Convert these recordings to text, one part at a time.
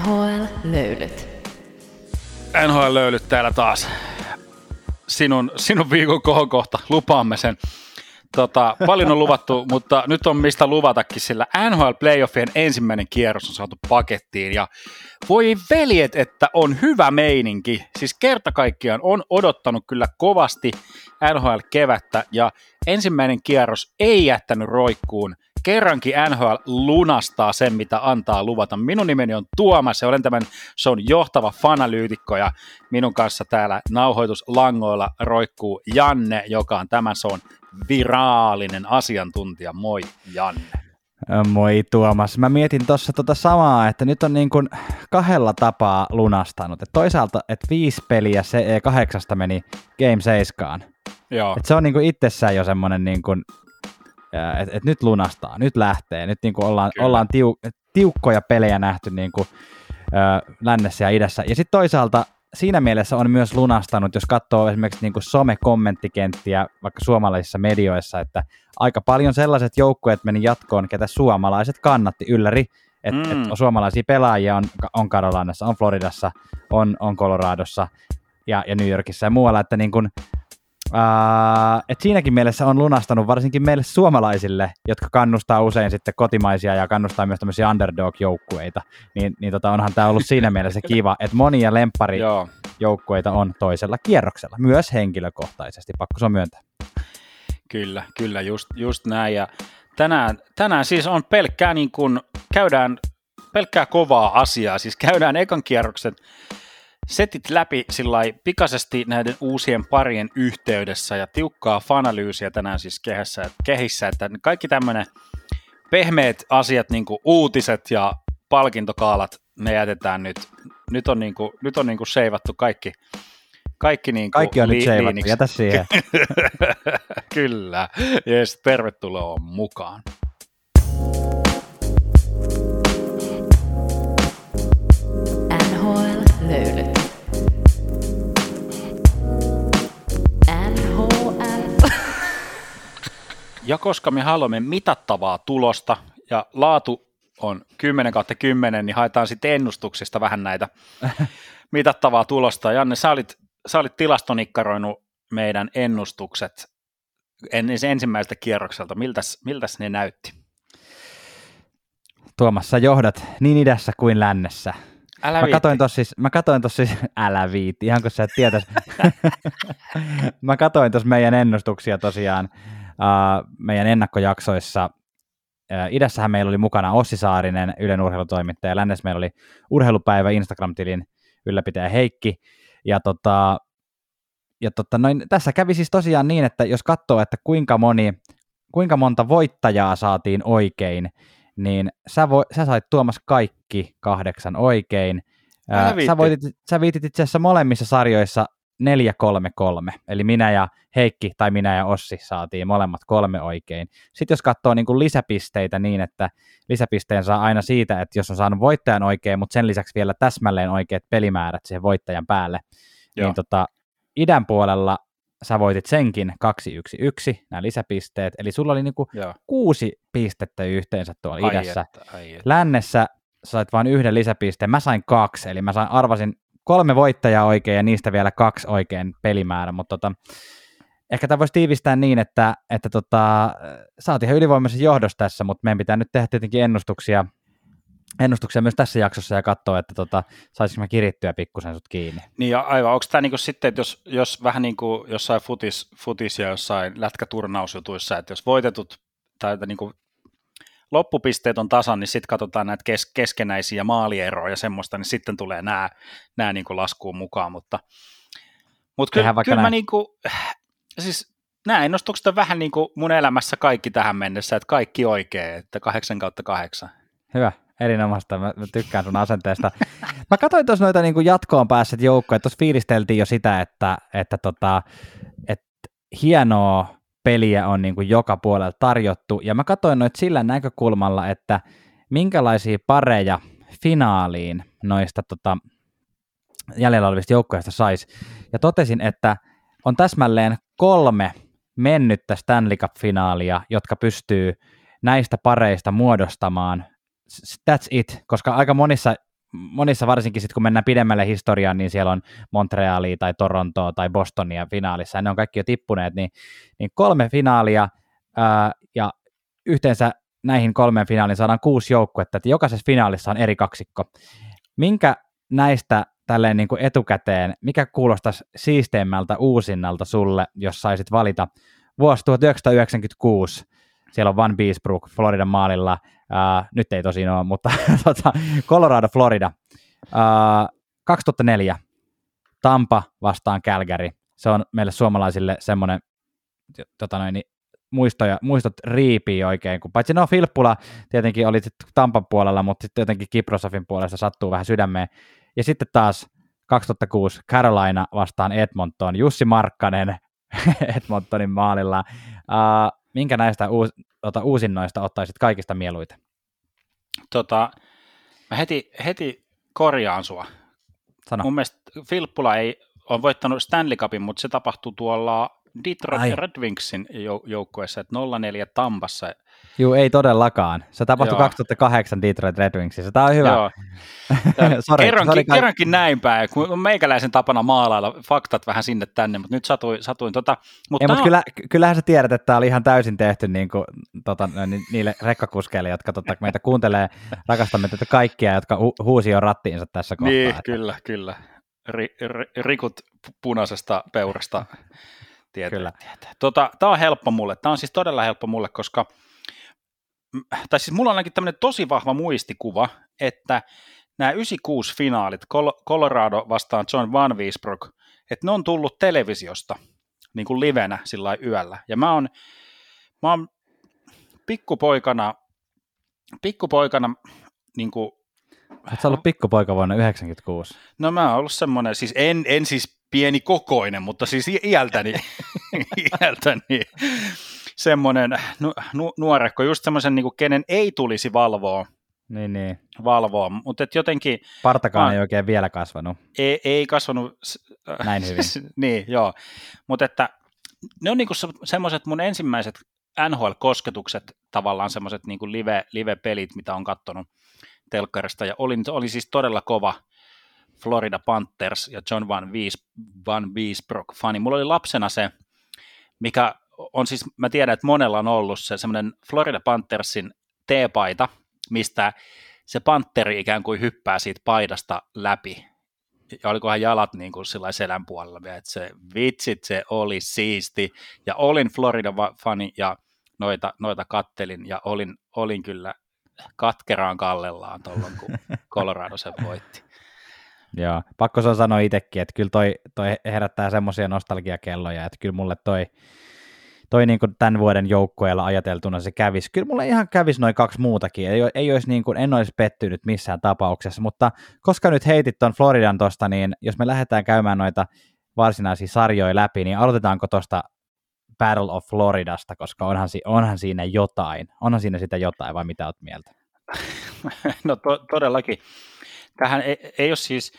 NHL-löylyt. NHL-löylyt täällä taas. Sinun, sinun viikon kohokohta, lupaamme sen. Tota, paljon on luvattu, mutta nyt on mistä luvatakin, sillä NHL Playoffien ensimmäinen kierros on saatu pakettiin ja voi veljet, että on hyvä meininki. Siis kerta kaikkiaan on odottanut kyllä kovasti NHL-kevättä ja ensimmäinen kierros ei jättänyt roikkuun. Kerrankin NHL lunastaa sen, mitä antaa luvata. Minun nimeni on Tuomas ja olen tämän on johtava fanalyytikko ja minun kanssa täällä nauhoituslangoilla roikkuu Janne, joka on tämän on viraalinen asiantuntija. Moi Janne. Moi Tuomas. Mä mietin tuossa tota samaa, että nyt on niin kuin kahdella tapaa lunastanut. Et toisaalta, että viisi peliä se e kahdeksasta meni Game 7. Joo. Et se on niin kuin itsessään jo semmoinen, niin kuin, että et nyt lunastaa, nyt lähtee. Nyt niin kuin ollaan, ollaan tiu, tiukkoja pelejä nähty niin kuin, ö, lännessä ja idässä. Ja sitten toisaalta siinä mielessä on myös lunastanut, jos katsoo esimerkiksi niin kuin some-kommenttikenttiä vaikka suomalaisissa medioissa, että aika paljon sellaiset joukkueet meni jatkoon, ketä suomalaiset kannatti ylläri, että mm. et suomalaisia pelaajia on, on Carolinassa, on Floridassa, on, on Coloradossa ja, ja New Yorkissa ja muualla, että niin kuin, Uh, et siinäkin mielessä on lunastanut varsinkin meille suomalaisille, jotka kannustaa usein sitten kotimaisia ja kannustaa myös tämmöisiä underdog-joukkueita, niin, niin tota, onhan tämä ollut siinä mielessä kiva, että monia lempparijoukkueita on toisella kierroksella, myös henkilökohtaisesti, pakko se on myöntää. Kyllä, kyllä, just, just näin. Ja tänään, tänään siis on pelkkää niin kuin, käydään pelkkää kovaa asiaa, siis käydään ekan kierroksen setit läpi sillä pikaisesti näiden uusien parien yhteydessä ja tiukkaa fanalyysiä tänään siis kehässä, kehissä, että kaikki tämmöinen pehmeät asiat, niin uutiset ja palkintokaalat, me jätetään nyt. Nyt on, niin kuin, nyt on niin kuin seivattu kaikki, kaikki, niin kuin kaikki on li- nyt seivattu, jätä siihen. Kyllä, yes, tervetuloa mukaan. Ja koska me haluamme mitattavaa tulosta ja laatu on 10 kautta 10, niin haetaan sitten ennustuksista vähän näitä mitattavaa tulosta. Janne, sä olit, sä olit tilastonikkaroinut meidän ennustukset ennen ensimmäiseltä kierrokselta. Miltäs, miltäs ne näytti? Tuomas, sä johdat niin idässä kuin lännessä. Älä mä katoin tossa siis, mä katoin tossa siis, älä viitti, ihan kun sä et tietäis. mä katoin tossa meidän ennustuksia tosiaan meidän ennakkojaksoissa. Uh, idässähän meillä oli mukana Ossi Saarinen, Ylen urheilutoimittaja, lännessä meillä oli urheilupäivä Instagram-tilin ylläpitäjä Heikki, ja tota, ja tota, noin, tässä kävi siis tosiaan niin, että jos katsoo, että kuinka moni, kuinka monta voittajaa saatiin oikein, niin sä, vo, sä sait Tuomas kaikki kahdeksan oikein. Ää, sä, voitit, sä viitit itse asiassa molemmissa sarjoissa 4-3-3, eli minä ja Heikki tai minä ja Ossi saatiin molemmat kolme oikein. Sitten jos katsoo niin kuin lisäpisteitä niin, että lisäpisteen saa aina siitä, että jos on saanut voittajan oikein, mutta sen lisäksi vielä täsmälleen oikeat pelimäärät siihen voittajan päälle, Joo. niin tota, idän puolella sä voitit senkin 2-1-1, nämä lisäpisteet, eli sulla oli niinku kuusi pistettä yhteensä tuolla ai idässä. Että, ai että. Lännessä sait vain yhden lisäpisteen, mä sain kaksi, eli mä sain, arvasin kolme voittajaa oikein ja niistä vielä kaksi oikein pelimäärä, mutta tota, ehkä tämä voisi tiivistää niin, että, että tota, sä oot ihan ylivoimaisen johdossa tässä, mutta meidän pitää nyt tehdä tietenkin ennustuksia ennustuksia myös tässä jaksossa ja katsoa, että tota, saisinko mä kirittyä pikkusen sut kiinni. Niin aivan, onko tämä niinku sitten, että jos, jos vähän niin kuin jossain futis, futis ja jossain lätkäturnausjutuissa, että jos voitetut tai että niinku loppupisteet on tasan, niin sitten katsotaan näitä kes, keskenäisiä maalieroja ja semmoista, niin sitten tulee nämä, nämä niinku laskuun mukaan, mutta, mutta kyllä, kyllä mä niinku, siis nämä ennustukset on vähän niin kuin mun elämässä kaikki tähän mennessä, että kaikki oikein, että 8 kautta 8. Hyvä, Erinomaista, mä, mä tykkään sun asenteesta. Mä katsoin tuossa noita niin jatkoon päässeet joukkoja, tuossa fiilisteltiin jo sitä, että, että, tota, että hienoa peliä on niin kuin joka puolella tarjottu, ja mä katsoin noita sillä näkökulmalla, että minkälaisia pareja finaaliin noista tota, jäljellä olevista joukkoista saisi, ja totesin, että on täsmälleen kolme mennyttä Stanley Cup-finaalia, jotka pystyy näistä pareista muodostamaan. That's it, koska aika monissa monissa varsinkin sitten kun mennään pidemmälle historiaan, niin siellä on Montrealia tai Torontoa tai Bostonia finaalissa, ja ne on kaikki jo tippuneet, niin, niin kolme finaalia, ää, ja yhteensä näihin kolmeen finaaliin saadaan kuusi joukkuetta, että jokaisessa finaalissa on eri kaksikko. Minkä näistä tälleen niin kuin etukäteen, mikä kuulostaisi siisteimmältä uusinnalta sulle, jos saisit valita vuosi 1996, siellä on Van Beesbrook Floridan maalilla, uh, nyt ei tosin ole, mutta tota, Colorado, Florida, uh, 2004, Tampa vastaan Calgary, se on meille suomalaisille semmoinen tota noin, muistoja, muistot riipii oikein, kun paitsi no Filppula tietenkin oli Tampan puolella, mutta sitten jotenkin Kiprosofin puolesta sattuu vähän sydämeen. Ja sitten taas 2006 Carolina vastaan Edmonton, Jussi Markkanen Edmontonin maalilla. Uh, minkä näistä uus, tota, uusinnoista ottaisit kaikista mieluiten? Tota, mä heti, heti korjaan sua. Sano. Mun mielestä Filppula ei on voittanut Stanley Cupin, mutta se tapahtui tuolla Detroit Ai. Red Wingsin joukkueessa, että 0-4 Tampassa. Joo, ei todellakaan. Se tapahtui Joo. 2008 Detroit Red Wingsissä. Tämä on hyvä. Joo. sorry, kerrankin, sorry, kerrankin näin päin, kun meikäläisen tapana maalailla faktat vähän sinne tänne, mutta nyt satuin. satuin tota, mutta, ei, mutta kyllä, kyllähän sä tiedät, että tämä oli ihan täysin tehty niin kuin, tota, niille rekkakuskeille, jotka tota, meitä kuuntelee, rakastamme tätä kaikkia, jotka hu- huusi jo rattiinsa tässä kohtaa. Niin, että... kyllä, kyllä. Ri, ri, rikut punaisesta peurasta Tietää, Kyllä. Tietää. Tota, tämä on helppo mulle. Tämä on siis todella helppo mulle, koska tai siis mulla on ainakin tämmöinen tosi vahva muistikuva, että nämä 96 finaalit, Colorado vastaan John Van Wiesbrook, että ne on tullut televisiosta niin kuin livenä sillä yöllä. Ja mä oon, mä oon pikkupoikana, pikkupoikana niin kuin, Oletko ollut pikkupoika vuonna 1996? No mä oon ollut semmoinen, siis en, en siis pieni kokoinen, mutta siis iältäni, iältäni semmoinen nu, nu, nuorekko, just semmoisen, niin kenen ei tulisi valvoa. Niin, niin. Valvoa, mutta et jotenkin... Partakaan mä, ei oikein vielä kasvanut. Ei, ei kasvanut... Näin hyvin. niin, joo. Mutta että ne on niinku semmoiset mun ensimmäiset NHL-kosketukset, tavallaan semmoiset niinku live, live-pelit, mitä on katsonut telkkarista, ja oli, oli siis todella kova, Florida Panthers ja John Van, Wies, Van Wiesbrock fani. Mulla oli lapsena se, mikä on siis, mä tiedän, että monella on ollut se semmoinen Florida Panthersin teepaita, mistä se panteri ikään kuin hyppää siitä paidasta läpi. Ja olikohan jalat niin kuin sillä selän puolella, että se vitsit, se oli siisti. Ja olin Florida-fani ja noita, noita kattelin ja olin, olin kyllä katkeraan kallellaan tuolloin, kun Colorado sen voitti. Joo, pakko se sanoa itsekin, että kyllä toi, toi herättää semmoisia nostalgiakelloja, että kyllä mulle toi, toi niin kuin tämän vuoden joukkueella ajateltuna se kävisi. Kyllä mulle ihan kävisi noin kaksi muutakin, ei, ei olisi niin kuin, en olisi pettynyt missään tapauksessa, mutta koska nyt heitit tuon Floridan tosta, niin jos me lähdetään käymään noita varsinaisia sarjoja läpi, niin aloitetaanko tuosta Battle of Floridasta, koska onhan, onhan siinä jotain, onhan siinä sitä jotain, vai mitä olet mieltä? No to, todellakin tähän ei, ei ole siis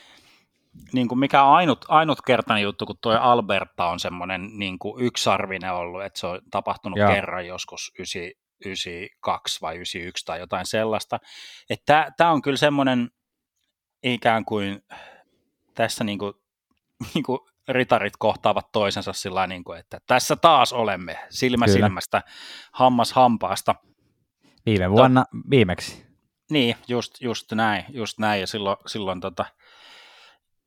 niin kuin mikä ainut, ainutkertainen juttu, kun tuo Alberta on semmoinen niin kuin yksarvinen ollut, että se on tapahtunut Joo. kerran joskus 92 vai 91 tai jotain sellaista. Että tämä on kyllä semmoinen ikään kuin tässä niin kuin, niin kuin ritarit kohtaavat toisensa sillä niin kuin, että tässä taas olemme silmä kyllä. silmästä, hammas hampaasta. Viime vuonna to, viimeksi. Niin, just, just näin, just näin. Ja silloin, silloin tota,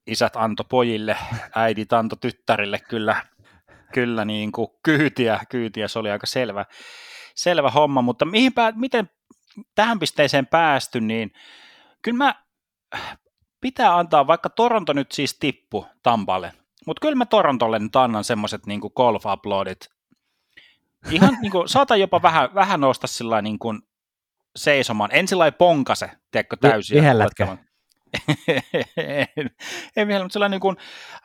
isät anto pojille, äidit anto tyttärille kyllä, kyllä niin kuin kyytiä, kyytiä, se oli aika selvä, selvä homma, mutta mihin pää, miten tähän pisteeseen päästy, niin kyllä mä pitää antaa, vaikka Toronto nyt siis tippu Tampalle, mutta kyllä mä Torontolle nyt annan semmoiset niin golf uploadit, ihan niin kuin, saatan jopa vähän, vähän nousta sillä niin kuin seisomaan. En sillä ponkase, tiedätkö, täysin. Vihellätkö? en vielä, mutta niin kuin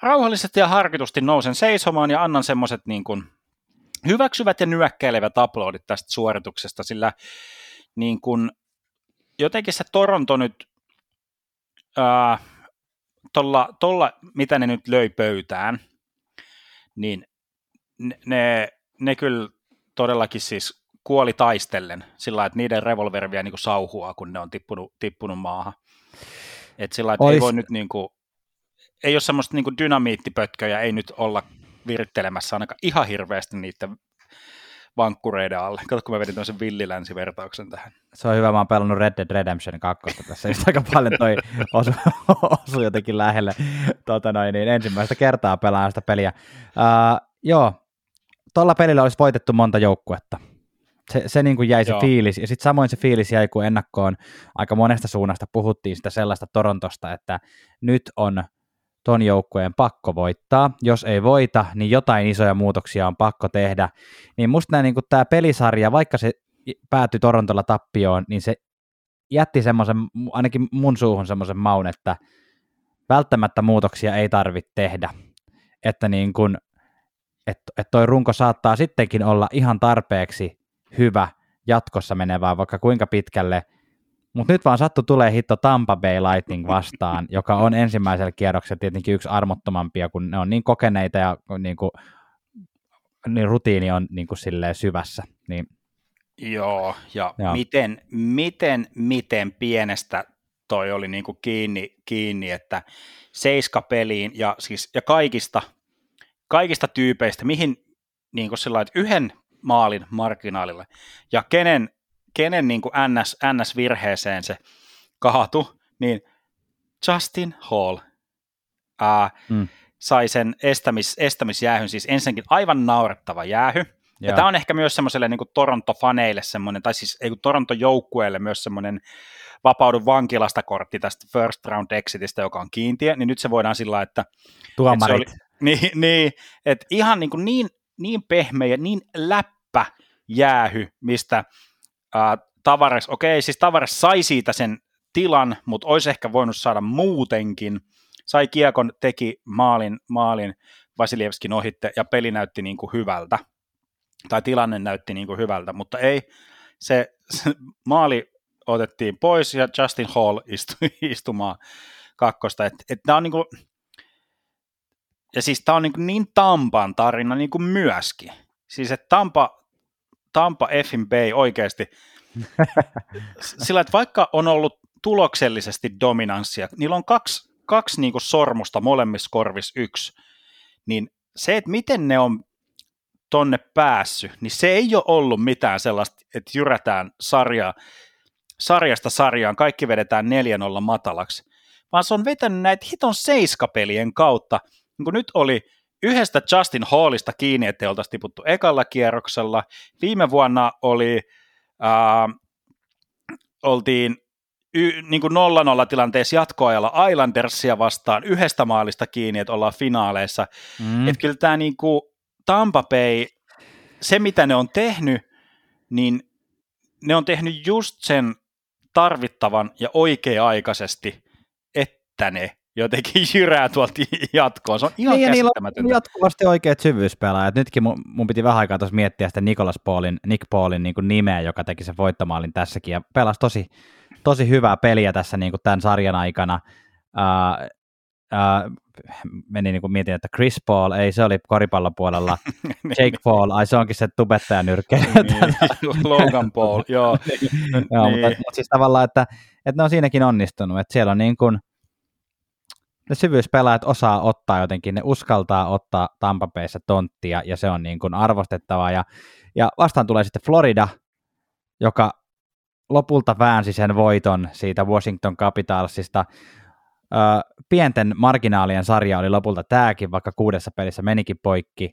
rauhallisesti ja harkitusti nousen seisomaan ja annan semmoiset niin kuin hyväksyvät ja nyökkäilevät uploadit tästä suorituksesta, sillä niin kuin, jotenkin se Toronto nyt ää, tolla, mitä ne nyt löi pöytään, niin ne, ne, ne kyllä todellakin siis kuoli taistellen sillä että niiden revolveri vielä niin sauhua, kun ne on tippunut, tippunut maahan. Että sillä että Ois... ei voi nyt niin kuin, ei ole semmoista niin kuin dynamiittipötköjä, ei nyt olla virittelemässä ainakaan ihan hirveästi niiden vankkureiden alle. Kato, kun mä vedin tämmöisen villilänsivertauksen tähän. Se on hyvä, mä oon pelannut Red Dead Redemption 2 tässä, just aika paljon toi osu, osu jotenkin lähelle tota noin, niin ensimmäistä kertaa pelaan sitä peliä. Uh, joo, tuolla pelillä olisi voitettu monta joukkuetta. Se, se niin kuin jäi se Joo. fiilis, ja sitten samoin se fiilis jäi, kun ennakkoon aika monesta suunnasta puhuttiin sitä sellaista Torontosta, että nyt on ton joukkueen pakko voittaa. Jos ei voita, niin jotain isoja muutoksia on pakko tehdä. Niin musta niin tämä pelisarja, vaikka se päätyi Torontolla tappioon, niin se jätti semmoisen, ainakin mun suuhun semmoisen maun, että välttämättä muutoksia ei tarvitse tehdä. Että niin kun, että, että toi runko saattaa sittenkin olla ihan tarpeeksi hyvä jatkossa menevää, vaikka kuinka pitkälle – mutta nyt vaan sattu tulee hitto Tampa Bay Lightning vastaan, joka on ensimmäisellä kierroksella tietenkin yksi armottomampia, kun ne on niin kokeneita ja niin, kuin, niin rutiini on niin kuin silleen syvässä. Niin. Joo, ja Joo. Miten, miten, miten pienestä toi oli niin kuin kiinni, kiinni, että seiska peliin ja, siis, ja kaikista, kaikista tyypeistä, mihin niin kuin sillä että yhden maalin marginaalille ja kenen kenen niin kuin NS, NS-virheeseen se kahatu, niin Justin Hall ää, mm. sai sen estämis, estämisjäähyn, siis ensinnäkin aivan naurettava jäähy, ja tämä on ehkä myös semmoiselle niin Toronto-faneille semmoinen, tai siis ei Toronto-joukkueelle myös semmoinen vapaudu vankilasta kortti tästä first round exitistä, joka on kiintiö, niin nyt se voidaan sillä että... Tuomarit. Että oli, niin, niin, että ihan niin, kuin niin, niin pehmeä, niin läppä jäähy, mistä Tavares, okei, siis Tavares sai siitä sen tilan, mutta olisi ehkä voinut saada muutenkin. Sai kiekon, teki maalin, maalin Vasilievskin ohitte ja peli näytti niin kuin hyvältä. Tai tilanne näytti niin kuin hyvältä, mutta ei. Se, se maali otettiin pois ja Justin Hall istui istumaan kakkosta. Et, et on niin kuin, ja siis tämä on niin, niin Tampan tarina niin kuin myöskin. Siis että Tampa Tampa Effin Bay oikeasti sillä, että vaikka on ollut tuloksellisesti dominanssia, niillä on kaksi, kaksi niin kuin sormusta molemmissa korvissa yksi, niin se, että miten ne on tonne päässyt, niin se ei ole ollut mitään sellaista, että jyrätään sarjaa, sarjasta sarjaan, kaikki vedetään 4-0 matalaksi, vaan se on vetänyt näitä hiton seiskapelien kautta, niin kuin nyt oli yhdestä Justin Hallista kiinni, ettei oltaisi tiputtu ekalla kierroksella. Viime vuonna oli, äh, oltiin y, niin kuin 0-0 tilanteessa jatkoajalla Islandersia vastaan yhdestä maalista kiinni, että ollaan finaaleissa. Mm. Että kyllä tämä niin kuin Tampa Bay, se mitä ne on tehnyt, niin ne on tehnyt just sen tarvittavan ja oikea-aikaisesti, että ne jotenkin jyrää tuolta jatkoon. Se on ihan niin. Niillä on jatkuvasti oikeat syvyyspelaajat. Nytkin mun, mun piti vähän aikaa tuossa miettiä sitä Nicholas Paulin, Nick Paulin niin nimeä, joka teki sen voittomaalin tässäkin, ja pelasi tosi, tosi hyvää peliä tässä niin kuin tämän sarjan aikana. Uh, uh, meni niin kuin mietin, että Chris Paul, ei se oli koripallopuolella, Jake Paul, ai se onkin se tubettaja nyrkkeilijä. niin, Logan Paul, joo. joo niin. mutta, mutta, siis tavallaan, että, että ne on siinäkin onnistunut, että siellä on niin kuin, ne syvyyspelaajat osaa ottaa jotenkin, ne uskaltaa ottaa Tampapeissa tonttia ja se on niin kuin arvostettavaa. Ja, ja vastaan tulee sitten Florida, joka lopulta väänsi sen voiton siitä Washington Capitalsista. Ö, pienten marginaalien sarja oli lopulta tämäkin, vaikka kuudessa pelissä menikin poikki.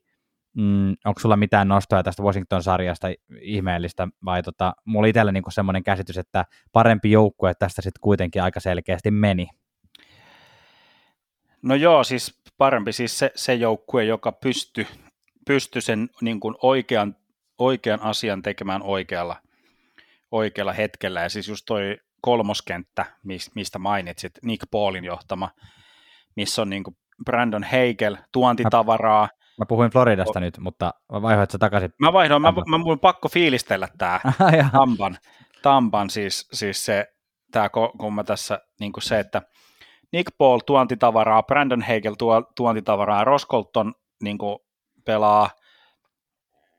Mm, onko sulla mitään nostoja tästä Washington-sarjasta ihmeellistä, vai tota, mulla itsellä niin semmoinen käsitys, että parempi joukkue tästä sitten kuitenkin aika selkeästi meni. No joo, siis parempi siis se, se joukkue, joka pystyi pysty sen niin kuin oikean, oikean asian tekemään oikealla, oikealla hetkellä. Ja siis just toi kolmoskenttä, mistä mainitsit, Nick Paulin johtama, missä on niin kuin Brandon Heigel, tuontitavaraa. Mä, puhuin Floridasta o- nyt, mutta vaihoit sä takaisin? Mä vaihdoin, mä, mä, mä pakko fiilistellä tää Tampan, Tampan siis, siis se, tää, kun mä tässä niin kuin se, että Nick Paul tuontitavaraa, Brandon Hagel tuo, tuontitavaraa, Ross Colton niin kuin pelaa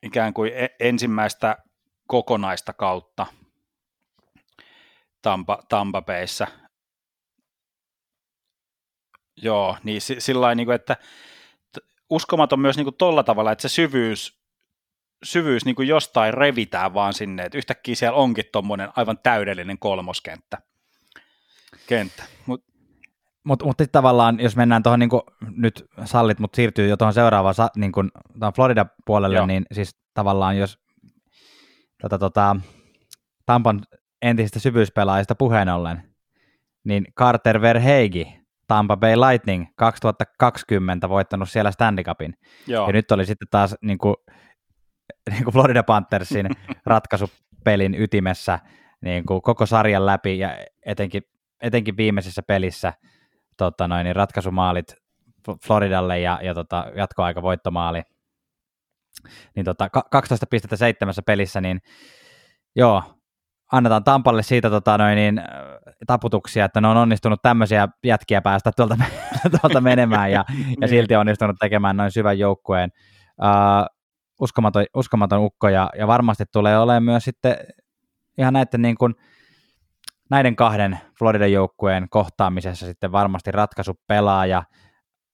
ikään kuin e- ensimmäistä kokonaista kautta Tampa. Joo, niin sillä niin että uskomaton myös niin kuin tolla tavalla, että se syvyys, syvyys niin kuin jostain revitään vaan sinne, että yhtäkkiä siellä onkin tuommoinen aivan täydellinen kolmoskenttä. Kenttä. Mut, mutta mut tavallaan, jos mennään tuohon, niin nyt sallit, mutta siirtyy jo tuohon seuraavaan niin kuin, Florida-puolelle, Joo. niin siis tavallaan jos tota, tota, Tampan entisistä syvyyspelaajista puheen ollen, niin Carter Verheigi, Tampa Bay Lightning 2020 voittanut siellä Stanley Cupin. Joo. Ja nyt oli sitten taas niin kuin, niin kuin Florida Panthersin ratkaisupelin ytimessä niin kuin koko sarjan läpi ja etenkin, etenkin viimeisessä pelissä tota noin, niin ratkaisumaalit Floridalle ja, ja tota, jatkoaika voittomaali. Niin tota, 12 pistettä seitsemässä pelissä, niin joo, annetaan Tampalle siitä tota, noin, niin, taputuksia, että ne on onnistunut tämmöisiä jätkiä päästä tuolta, tuolta menemään ja, ja niin. silti onnistunut tekemään noin syvän joukkueen. Uh, uskomaton, uskomaton ukko ja, ja varmasti tulee olemaan myös sitten ihan näiden, niin kuin, näiden kahden Floridan joukkueen kohtaamisessa sitten varmasti ratkaisu pelaaja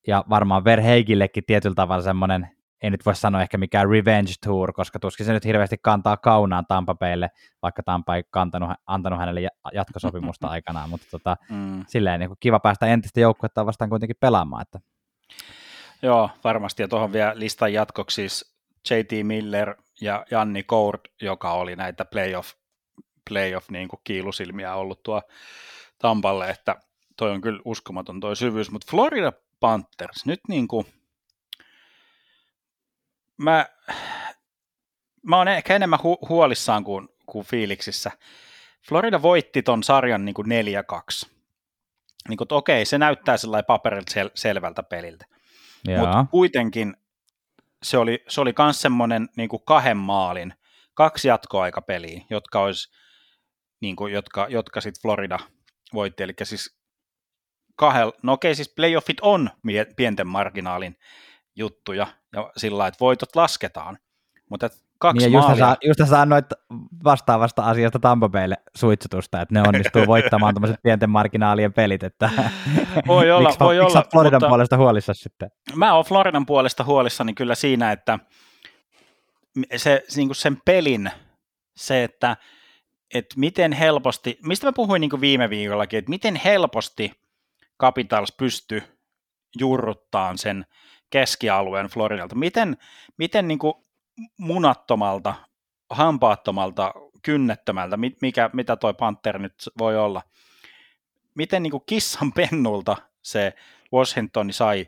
ja varmaan Verheigillekin tietyllä tavalla semmoinen ei nyt voi sanoa ehkä mikään revenge tour, koska tuskin se nyt hirveästi kantaa kaunaan Tampapeille, vaikka Tampa ei kantanut, antanut hänelle jatkosopimusta aikanaan, mutta tota, mm. silleen niin kiva päästä entistä joukkuetta vastaan kuitenkin pelaamaan. Että. Joo, varmasti, ja tuohon vielä listan jatkoksi siis J.T. Miller ja Janni Kourt, joka oli näitä playoff, playoff niin kuin kiilusilmiä ollut tuo Tampalle, että toi on kyllä uskomaton toi syvyys, mutta Florida Panthers, nyt niin kuin mä, mä oon ehkä enemmän hu- huolissaan kuin, kuin fiiliksissä. Florida voitti ton sarjan niin kuin 4-2. Niin kuin, okei, se näyttää sellainen paperilta sel- selvältä peliltä. Mutta kuitenkin se oli, se oli myös semmoinen niin kuin kahden maalin, kaksi jatkoaikapeliä, jotka olisi, niin kuin, jotka, jotka sitten Florida voitti. Eli siis kahdel, no okei, siis playoffit on pienten marginaalin juttuja, ja sillä että voitot lasketaan. Mutta kaksi niin, maalia... Just, just sä annoit vastaavasta asiasta Tampa Baylle suitsutusta, että ne onnistuu voittamaan tämmöiset pienten marginaalien pelit, että voi olla, miksi, voi miksi olla, Floridan mutta puolesta huolissa sitten? Mä oon Floridan puolesta huolissani kyllä siinä, että se, niin kuin sen pelin, se, että, että miten helposti, mistä mä puhuin niin viime viikollakin, että miten helposti Capitals pystyy jurruttaan sen keskialueen Floridalta. Miten, miten niin kuin munattomalta, hampaattomalta, kynnettömältä, mikä, mitä toi Panther nyt voi olla, miten niin kuin kissan pennulta se Washington sai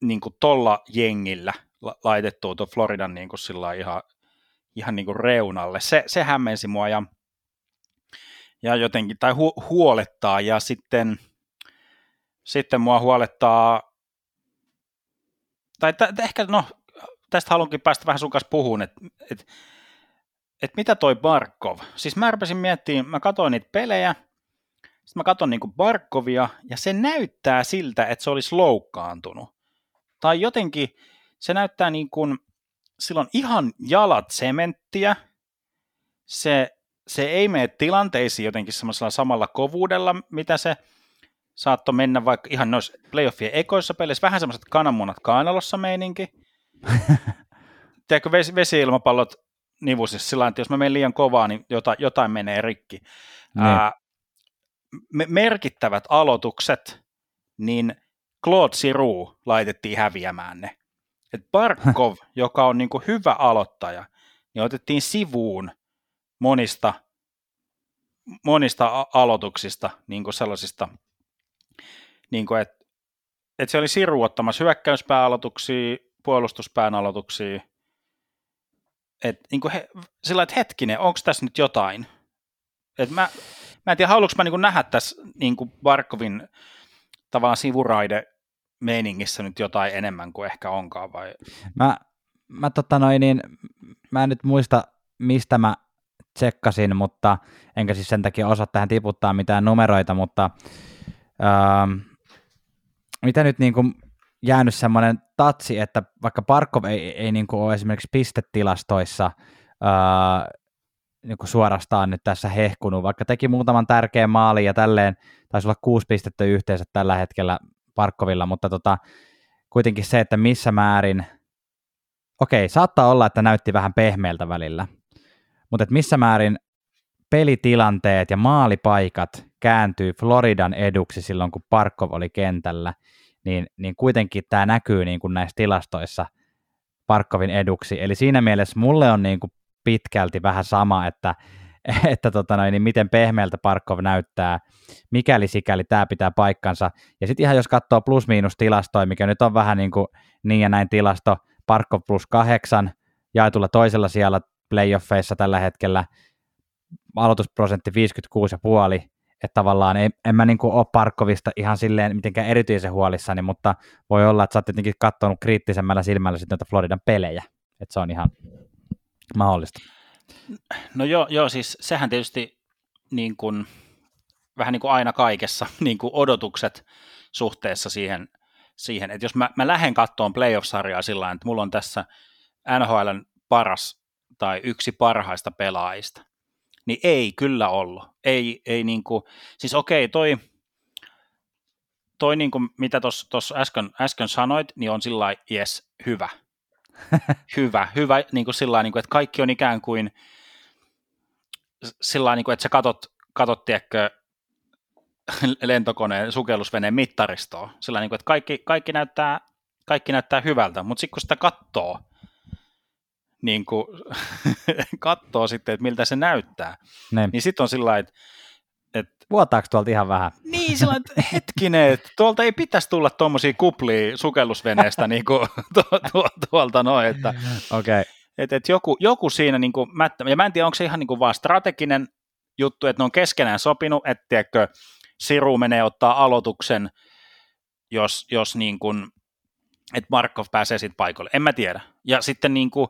niin kuin tolla jengillä laitettua tuon Floridan niin kuin sillä ihan, ihan niin kuin reunalle. Se, se hämmensi mua ja, ja jotenkin, tai hu, huolettaa ja sitten, sitten mua huolettaa tai t- ehkä, no, tästä haluankin päästä vähän sun kanssa puhumaan, että et, et mitä toi Barkov, siis mä rupesin miettimään, mä katsoin niitä pelejä, sitten mä katson niin Barkovia, ja se näyttää siltä, että se olisi loukkaantunut. Tai jotenkin se näyttää niin kuin, sillä on ihan jalat sementtiä, se, se ei mene tilanteisiin jotenkin semmoisella samalla kovuudella, mitä se saattoi mennä vaikka ihan noissa playoffien ekoissa peleissä, vähän semmoiset kananmunat kainalossa meininki. Tiedätkö, vesi, vesi-ilmapallot nivusissa sillä että jos mä menen liian kovaa, niin jotain, jotain menee rikki. Niin. Ää, me, merkittävät aloitukset, niin Claude Siru laitettiin häviämään ne. Et Barkov, joka on niin hyvä aloittaja, niin otettiin sivuun monista, monista aloituksista, niin sellaisista niin kuin, että, että se oli Siru ottamassa hyökkäyspääaloituksia, puolustuspään aloituksia, että niin kuin he, sillä että hetkinen, onko tässä nyt jotain? Et mä, mä en tiedä, haluanko mä niin kuin nähdä tässä niin kuin Barkovin tavallaan sivuraide meiningissä nyt jotain enemmän kuin ehkä onkaan vai? Mä, mä, tota noin, niin, mä en nyt muista, mistä mä tsekkasin, mutta enkä siis sen takia osaa tähän tiputtaa mitään numeroita, mutta ähm, mitä nyt niin kuin jäänyt semmoinen tatsi, että vaikka Parkov ei, ei niin kuin ole esimerkiksi pistetilastoissa ää, niin kuin suorastaan nyt tässä hehkunut, vaikka teki muutaman tärkeän maalin ja tälleen, taisi olla kuusi pistettä yhteensä tällä hetkellä Parkkovilla, mutta tota, kuitenkin se, että missä määrin, okei, saattaa olla, että näytti vähän pehmeältä välillä, mutta että missä määrin pelitilanteet ja maalipaikat kääntyy Floridan eduksi silloin, kun Parkov oli kentällä, niin, niin kuitenkin tämä näkyy niin kuin näissä tilastoissa Parkovin eduksi. Eli siinä mielessä mulle on niin kuin pitkälti vähän sama, että, että tota noin, niin miten pehmeältä Parkov näyttää, mikäli sikäli tämä pitää paikkansa. Ja sitten ihan jos katsoo plus-miinus tilastoja, mikä nyt on vähän niin kuin niin ja näin tilasto, Parkov plus kahdeksan, jaetulla toisella siellä playoffeissa tällä hetkellä, aloitusprosentti 56,5, että tavallaan en, en mä niin ole Parkkovista ihan silleen mitenkään erityisen huolissani, mutta voi olla, että sä oot tietenkin katsonut kriittisemmällä silmällä sitten noita Floridan pelejä, että se on ihan mahdollista. No joo, joo siis sehän tietysti niin kuin, vähän niin kuin aina kaikessa niin kuin odotukset suhteessa siihen, siihen että jos mä, mä lähden kattoon playoff-sarjaa sillä että mulla on tässä NHLn paras tai yksi parhaista pelaajista, niin ei kyllä ollut. Ei, ei niin kuin, siis okei, toi, toi niin kuin, mitä tuossa äsken, äsken sanoit, niin on sillä yes, hyvä. Hyvä, hyvä, niin kuin sillä niin kuin, että kaikki on ikään kuin sillä niin kuin, että sä katot, katot tiedätkö, lentokoneen, sukellusveneen mittaristoa, sillä niin kuin, että kaikki, kaikki, näyttää, kaikki näyttää hyvältä, mutta sitten kun sitä katsoo, niin kuin, katsoo sitten, että miltä se näyttää, ne. niin sitten on sillä että et, Vuotaako tuolta ihan vähän? Niin, sillä että hetkinen, että tuolta ei pitäisi tulla tuommoisia kuplia sukellusveneestä niin kuin, tu, tu, tuolta noin, että okay. et, et joku, joku siinä, niin kuin, mä, ja mä en tiedä, onko se ihan niin kuin vaan strateginen juttu, että ne on keskenään sopinut, että tiedätkö, Siru menee ottaa aloituksen, jos, jos niin kuin, että Markov pääsee sitten paikalle. En mä tiedä. Ja sitten niin kuin,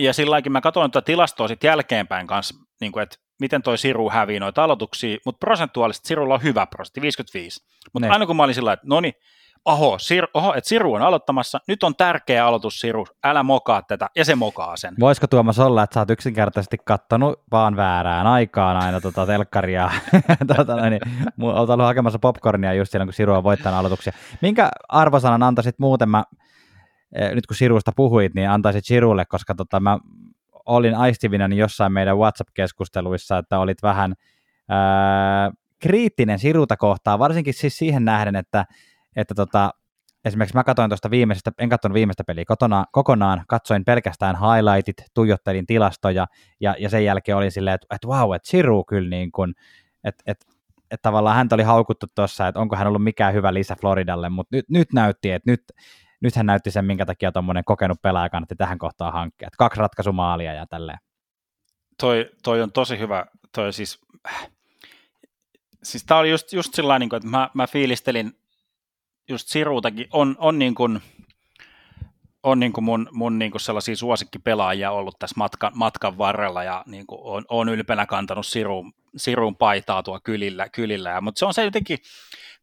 ja silläkin mä katsoin tuota tilastoa sitten jälkeenpäin kanssa, niin kuin, että miten toi Siru hävii noita aloituksia, mutta prosentuaalisesti Sirulla on hyvä prosentti, 55. Mutta aina kun mä olin sillä että no niin, oho, Sir, oho, että Siru on aloittamassa, nyt on tärkeä aloitus Siru, älä mokaa tätä, ja se mokaa sen. Voisiko Tuomas olla, että sä oot yksinkertaisesti kattonut vaan väärään aikaan aina tota telkkaria, tota, niin, oot ollut hakemassa popcornia just silloin, kun Siru on voittanut aloituksia. Minkä arvosanan antaisit muuten, mä Eh, nyt kun Sirusta puhuit, niin antaisit Sirulle, koska tota, mä olin aistivina niin jossain meidän WhatsApp-keskusteluissa, että olit vähän ää, kriittinen Siruta kohtaan, varsinkin siis siihen nähden, että, että tota, esimerkiksi mä katsoin tuosta viimeisestä, en katsonut viimeistä peliä kotona, kokonaan, katsoin pelkästään highlightit, tuijottelin tilastoja ja, ja sen jälkeen olin silleen, että, että wow, että Siru kyllä niin kuin, että, että että tavallaan häntä oli haukuttu tuossa, että onko hän ollut mikään hyvä lisä Floridalle, mutta nyt, nyt näytti, että nyt, nyt hän näytti sen, minkä takia tuommoinen kokenut pelaaja kannatti tähän kohtaan hankkia. Että kaksi ratkaisumaalia ja tälleen. Toi, toi on tosi hyvä. Toi siis, siis tämä oli just, just sillä niin että mä, mä fiilistelin just Siruutakin. On, on niin kuin, on niin kuin mun, mun niin kuin sellaisia suosikkipelaajia ollut tässä matkan, matkan varrella ja niin kuin on, on ylpeänä kantanut Sirun, Sirun paitaa tuo kylillä, kylillä. Ja, mutta se on se jotenkin,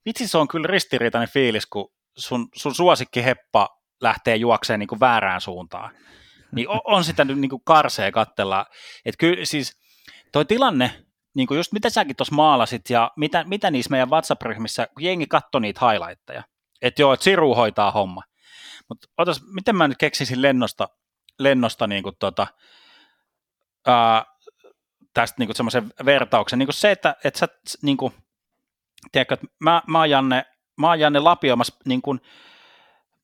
vitsi se on kyllä ristiriitainen fiilis, kun sun, sun heppa lähtee juokseen niin kuin väärään suuntaan, niin on, on sitä nyt niin kuin karsee kattella. Että kyllä siis toi tilanne, niin kuin just mitä säkin tuossa maalasit ja mitä, mitä niissä meidän WhatsApp-ryhmissä, kun jengi katsoi niitä highlightteja, että joo, että Siru hoitaa homma. Mutta otas, miten mä nyt keksisin lennosta, lennosta niin kuin tota, ää, tästä niin semmoisen vertauksen, niin kuin se, että, että sä, niin kuin, tiedätkö, että mä, mä Janne mä oon Janne lapioimassa niin kuin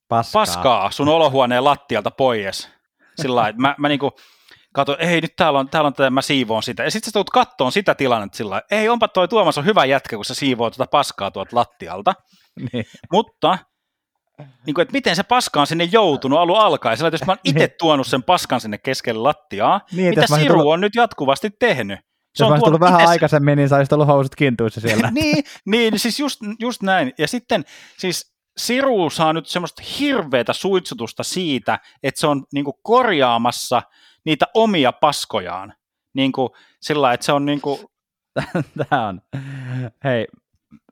paskaa. paskaa sun olohuoneen lattialta pois. Sillä lailla, että mä, mä niin kuin katsoin, ei nyt täällä on, täällä on tätä, mä siivoon sitä. Ja sitten sä tulet kattoon sitä tilannetta sillä lailla, ei onpa toi Tuomas on hyvä jätkä, kun se siivoo tuota paskaa tuolta lattialta. Niin. Mutta niin kuin, että miten se paska on sinne joutunut alun alkaen. Sillä, että jos mä oon itse niin. tuonut sen paskan sinne keskelle lattiaa, niin, mitä Siru tullut... on nyt jatkuvasti tehnyt? Se olisi tullut vähän itse... aikaisemmin, niin sä olisit ollut housut kintuissa siellä. niin, niin, siis just, just näin. Ja sitten siis Siru saa nyt semmoista hirveätä suitsutusta siitä, että se on niinku korjaamassa niitä omia paskojaan. Niin kuin, sillä että se on niin kuin... Tämä on. Hei,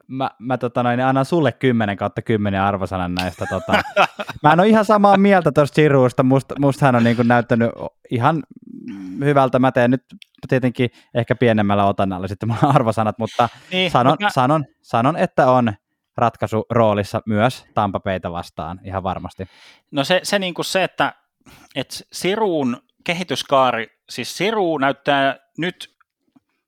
mä, mä tota noin, annan sulle 10 kautta 10 arvosanan näistä. Tota. Mä en ole ihan samaa mieltä tuosta Siruusta. Musta, musta hän on niin kuin näyttänyt ihan hyvältä. Mä teen nyt tietenkin ehkä pienemmällä otannalla sitten mun arvosanat, mutta niin, sanon, mä... sanon, sanon, että on ratkaisuroolissa myös Tampa Bayta vastaan ihan varmasti. No se, se, niin kuin se että, että Siruun kehityskaari, siis Siru näyttää nyt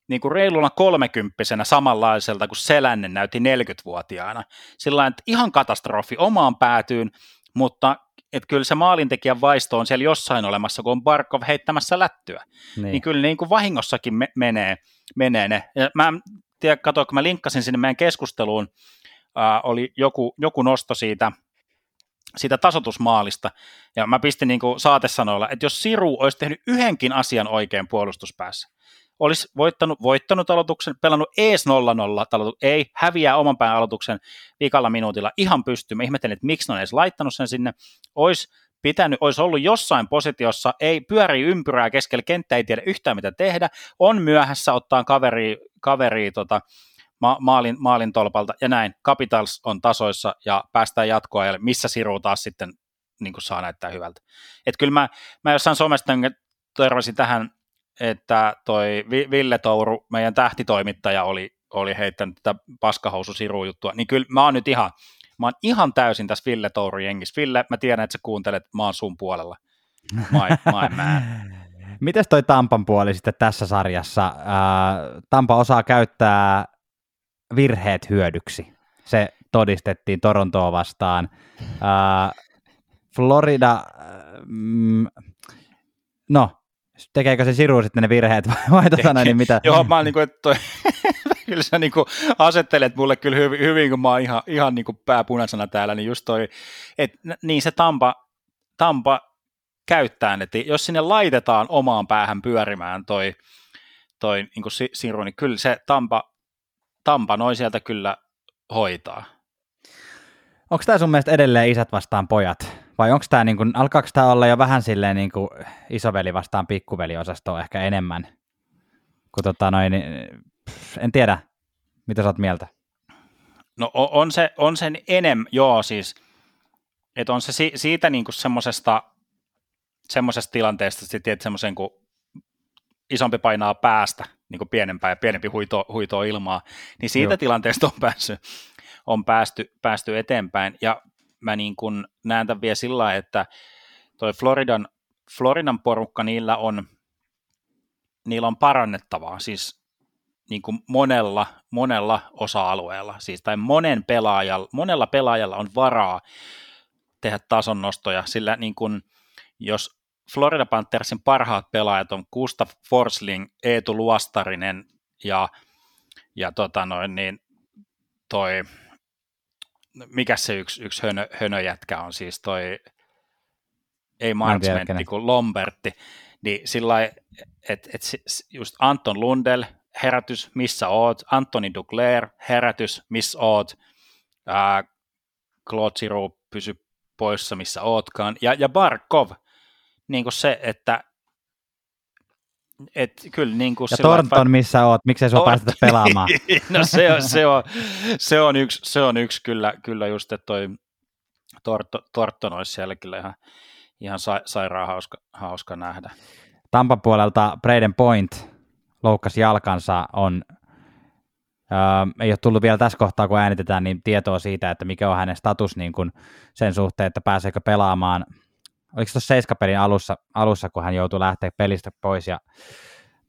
niin kuin reiluna kolmekymppisenä samanlaiselta kuin Selännen näytti 40-vuotiaana. Sillä että ihan katastrofi omaan päätyyn, mutta että kyllä se maalintekijän vaisto on siellä jossain olemassa, kun on Barkov heittämässä lättyä. Niin, niin kyllä niin kuin vahingossakin me- menee, menee ne. Ja mä en tiedä, katso, kun mä linkkasin sinne meidän keskusteluun, äh, oli joku, joku nosto siitä, siitä tasotusmaalista, ja mä pistin niin kuin saatesanoilla, että jos Siru olisi tehnyt yhdenkin asian oikein puolustuspäässä, olisi voittanut, voittanut aloituksen, pelannut ees 0-0, aloitu, ei, häviää oman pään aloituksen viikalla minuutilla ihan pystyy. Mä ihmettelin, että miksi ne on edes laittanut sen sinne. Olisi pitänyt, olisi ollut jossain positiossa, ei pyöri ympyrää keskellä kenttää, ei tiedä yhtään mitä tehdä, on myöhässä ottaa kaveri, kaveri tota, ma- maalin, maalin tolpalta ja näin. Capitals on tasoissa ja päästään jatkoa, missä Siru taas sitten niin saa näyttää hyvältä. Et kyllä mä, mä jossain somesta törmäsin tähän että toi Ville Touru, meidän tähtitoimittaja, oli, oli heittänyt tätä paskahousu juttua, niin kyllä mä oon nyt ihan, mä oon ihan täysin tässä Ville Touru jengissä. Ville, mä tiedän, että sä kuuntelet, mä oon sun puolella. My, my man. Mites toi Tampan puoli sitten tässä sarjassa? Tampa osaa käyttää virheet hyödyksi. Se todistettiin Torontoa vastaan. Florida, mm, no tekeekö se Siru sitten ne virheet vai, vai tota noin, niin mitä? Joo, mä oon niin kuin, että toi, kyllä sä niin kuin asettelet mulle kyllä hyvin, hyvin kun mä oon ihan, ihan niin kuin pääpunaisena täällä, niin just toi, että niin se Tampa, Tampa käyttää, että jos sinne laitetaan omaan päähän pyörimään toi, toi niin kuin Siru, niin kyllä se Tampa, Tampa noin sieltä kyllä hoitaa. Onko tämä sun mielestä edelleen isät vastaan pojat? Vai onko tämä, niin kuin, alkaako tämä olla jo vähän silleen niin kuin isoveli vastaan pikkuveli-osastoa ehkä enemmän? Kun tota noin, en tiedä, mitä sä oot mieltä? No on se, on sen enem, joo siis, että on se si, siitä niin kuin semmoisesta, semmoisesta tilanteesta, että semmoisen kun isompi painaa päästä niin kuin pienempää ja pienempi huito, huitoa ilmaa, niin siitä Joo. tilanteesta on päässyt, on päästy, päästy eteenpäin. Ja mä niin kuin näen tämän vielä sillä että toi Floridan, Floridan porukka, niillä on, niillä on parannettavaa, siis niin kuin monella, monella osa-alueella, siis tai monen pelaajalla, monella pelaajalla on varaa tehdä tason nostoja, sillä niin kuin, jos Florida Panthersin parhaat pelaajat on Gustav Forsling, Eetu Luostarinen ja, ja tota noin, niin toi mikä se yksi, yksi hönö, hönöjätkä on? Siis toi, ei Marchmentti kuin Lombertti, niin sillä että et just Anton Lundell, herätys, missä oot, Antoni Dugler, herätys, missä oot, ää, Claude Giroux, pysy poissa, missä ootkaan, ja, ja Barkov, niin kuin se, että et, kyllä, niin kuin ja Thornton, missä oot, miksei sua päästetä pelaamaan? no se on, se on, se on, yksi, se on yksi kyllä, kyllä just, että toi Thornton olisi siellä kyllä ihan, ihan sa, sairaan hauska, hauska nähdä. Tampan puolelta Braden Point loukkasi jalkansa, on, äh, ei ole tullut vielä tässä kohtaa, kun äänitetään, niin tietoa siitä, että mikä on hänen status niin kuin sen suhteen, että pääseekö pelaamaan – oliko tuossa seiskaperin alussa, alussa, kun hän joutui lähteä pelistä pois ja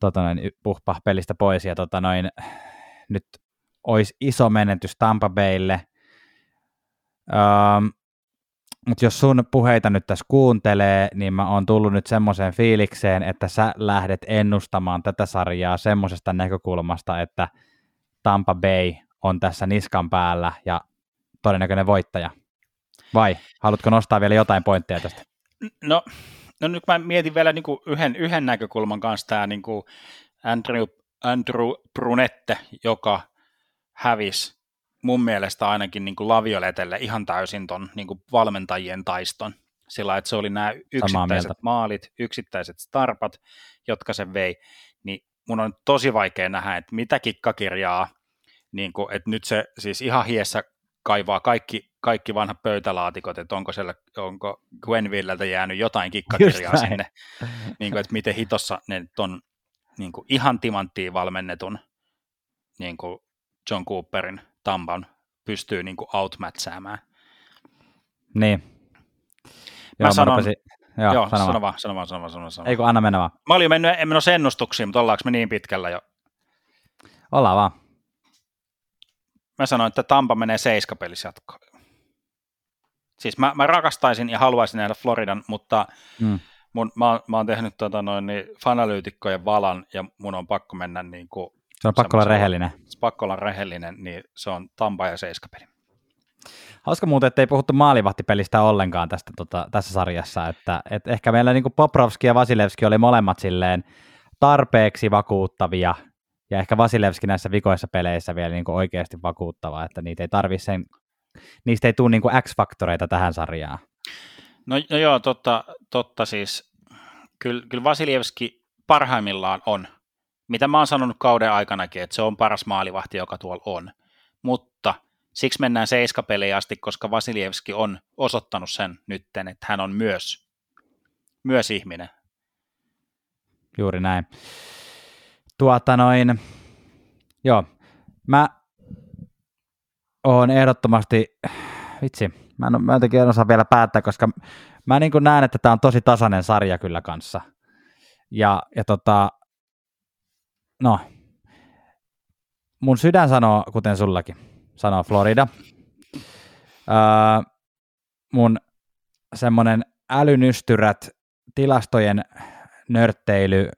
tota noin, puhpa pelistä pois ja tota noin, nyt olisi iso menetys Tampa Baylle. Öö, mutta jos sun puheita nyt tässä kuuntelee, niin mä oon tullut nyt semmoiseen fiilikseen, että sä lähdet ennustamaan tätä sarjaa semmoisesta näkökulmasta, että Tampa Bay on tässä niskan päällä ja todennäköinen voittaja. Vai haluatko nostaa vielä jotain pointteja tästä? No, no nyt mä mietin vielä niin kuin yhden, yhden näkökulman kanssa tämä niin kuin Andrew, Andrew Brunette, joka hävisi mun mielestä ainakin niin kuin Lavioletelle ihan täysin ton niin kuin valmentajien taiston. Sillä että se oli nämä yksittäiset maalit, yksittäiset starpat, jotka se vei, niin mun on tosi vaikea nähdä, että mitä kikkakirjaa, niin kuin, että nyt se siis ihan hiessä kaivaa kaikki, kaikki vanhat pöytälaatikot, että onko, siellä, onko Gwenvilleltä jäänyt jotain kikkakirjaa sinne, niin kuin, että miten hitossa ne ton niin kuin ihan timanttiin valmennetun niin kuin John Cooperin Tampan pystyy niin kuin outmatchaamaan. Niin. Mä Joo, sanon- rupesin, joo, Joo, sano, sano vaan. sano vaan, sano vaan, sano vaan. Sano. Ei kun anna mennä vaan. Mä olin jo mennyt, en menossa ennustuksiin, mutta ollaanko me niin pitkällä jo? Ollaan vaan. Mä sanoin, että Tampa menee seiskapelissä jatkoon. Siis mä, mä rakastaisin ja haluaisin nähdä Floridan, mutta Mm. mun, mä, oon- mä oon tehnyt tota noin, niin fanalyytikkojen valan ja mun on pakko mennä niin kuin, Se on pakko olla rehellinen. pakko olla rehellinen, niin se on Tampa ja seiskapeli. Hauska muuten, että ei puhuttu maalivahtipelistä ollenkaan tästä, tota, tässä sarjassa, että et ehkä meillä niin Poprovski ja Vasilevski oli molemmat silleen tarpeeksi vakuuttavia, ja ehkä Vasilevski näissä vikoissa peleissä vielä niin oikeasti vakuuttava, että niitä ei tarvi sen, niistä ei tule niin X-faktoreita tähän sarjaan. No, no joo, totta, totta siis. Kyllä, kyllä Vasilievski parhaimmillaan on. Mitä mä oon sanonut kauden aikanakin, että se on paras maalivahti, joka tuolla on. Mutta siksi mennään seiskapeliin asti, koska Vasilievski on osoittanut sen nytten, että hän on myös, myös ihminen. Juuri näin. Tuota noin, joo, mä oon ehdottomasti, vitsi, mä en, mä en osaa vielä päättää, koska mä niin näen, että tämä on tosi tasainen sarja kyllä kanssa. Ja, ja tota, no, mun sydän sanoo, kuten sullakin, sanoo Florida. Öö, mun semmoinen älynystyrät, tilastojen nörtteily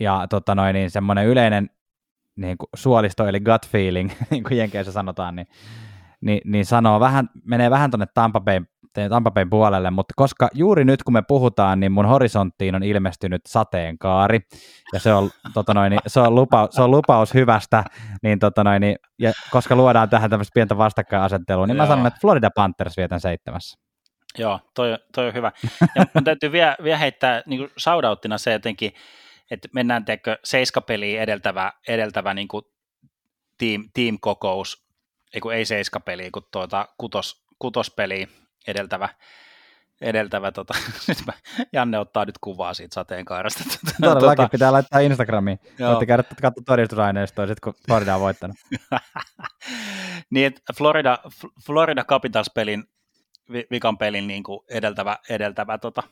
ja tota noin, niin semmoinen yleinen niin kuin suolisto eli gut feeling, niin kuin Jenkeissä sanotaan, niin, niin, niin sanoo vähän, menee vähän tuonne Tampa Bayn, Tampa Bayn puolelle, mutta koska juuri nyt kun me puhutaan, niin mun horisonttiin on ilmestynyt sateenkaari, ja se on, tota noin, se on, lupa, se on lupaus hyvästä, niin, tota noin, ja koska luodaan tähän tämmöistä pientä vastakkainasettelua, niin mä Joo. sanon, että Florida Panthers vietän seitsemässä. Joo, toi, toi on hyvä. Ja mun täytyy vielä, vielä heittää niin shoutouttina se jotenkin, että mennään teekö seiskapeliin edeltävä, edeltävä niin kuin team, team-kokous, ei kun ei seiskapeliin, kun tuota kutos, kutospeliin edeltävä, edeltävä tota, nyt mä, Janne ottaa nyt kuvaa siitä sateenkaarasta. Todellakin pitää laittaa Instagramiin. Joo. Voitte käydä katsoa todistusaineistoa, sit kun Florida on voittanut. niin, että Florida, Florida Capitals-pelin, vi- vikan pelin niin kuin edeltävä, edeltävä tota,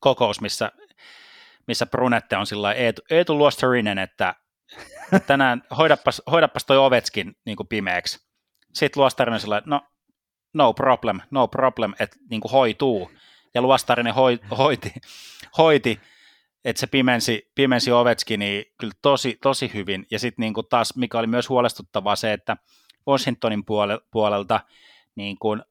kokous, missä, missä Brunette on sillä Eetu, Eetu Luostarinen, että että tänään hoidapas, hoidapas toi Ovetskin niin pimeäksi. Sitten Luostarinen sillä no, no problem, no problem, että niin hoituu. Ja Luostarinen hoi, hoiti, hoiti että se pimensi, pimensi Ovechkinia kyllä tosi, tosi hyvin. Ja sitten niin taas, mikä oli myös huolestuttavaa se, että Washingtonin puole- puolelta niin kuin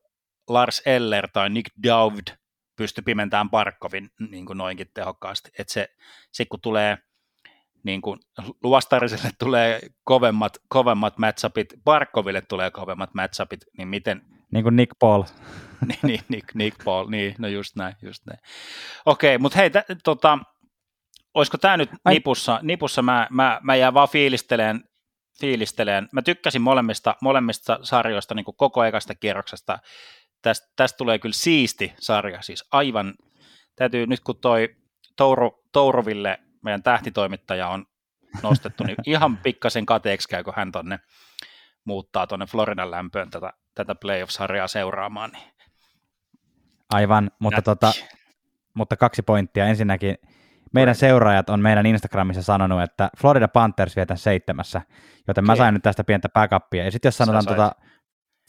Lars Eller tai Nick Dowd pystyi pimentämään Barkovin niin kuin noinkin tehokkaasti. Että se, se kun tulee niin kuin Luostariselle tulee kovemmat, kovemmat matchupit, Barkoville tulee kovemmat matchupit, niin miten, Niin kuin Nick Paul. niin, niin, Nick, Nick Paul, niin, no just näin, just näin. Okei, mutta hei, tä, tota, olisiko tämä nyt Ai- nipussa, nipussa mä, mä, mä jään vaan fiilisteleen, fiilisteleen. Mä tykkäsin molemmista, molemmista sarjoista niin kuin koko ekasta kierroksesta. Tästä, tästä tulee kyllä siisti sarja, siis aivan, täytyy nyt kun toi Touro, Touroville, meidän tähtitoimittaja on nostettu, niin ihan pikkasen kateeksi käy, kun hän tonne muuttaa tuonne Floridan lämpöön tätä, tätä playoff-sarjaa seuraamaan. Niin Aivan, mutta, nätti. tota, mutta kaksi pointtia. Ensinnäkin meidän seuraajat on meidän Instagramissa sanonut, että Florida Panthers vietän seitsemässä, joten mä sain nyt tästä pientä backuppia. Ja sitten jos sanotaan tota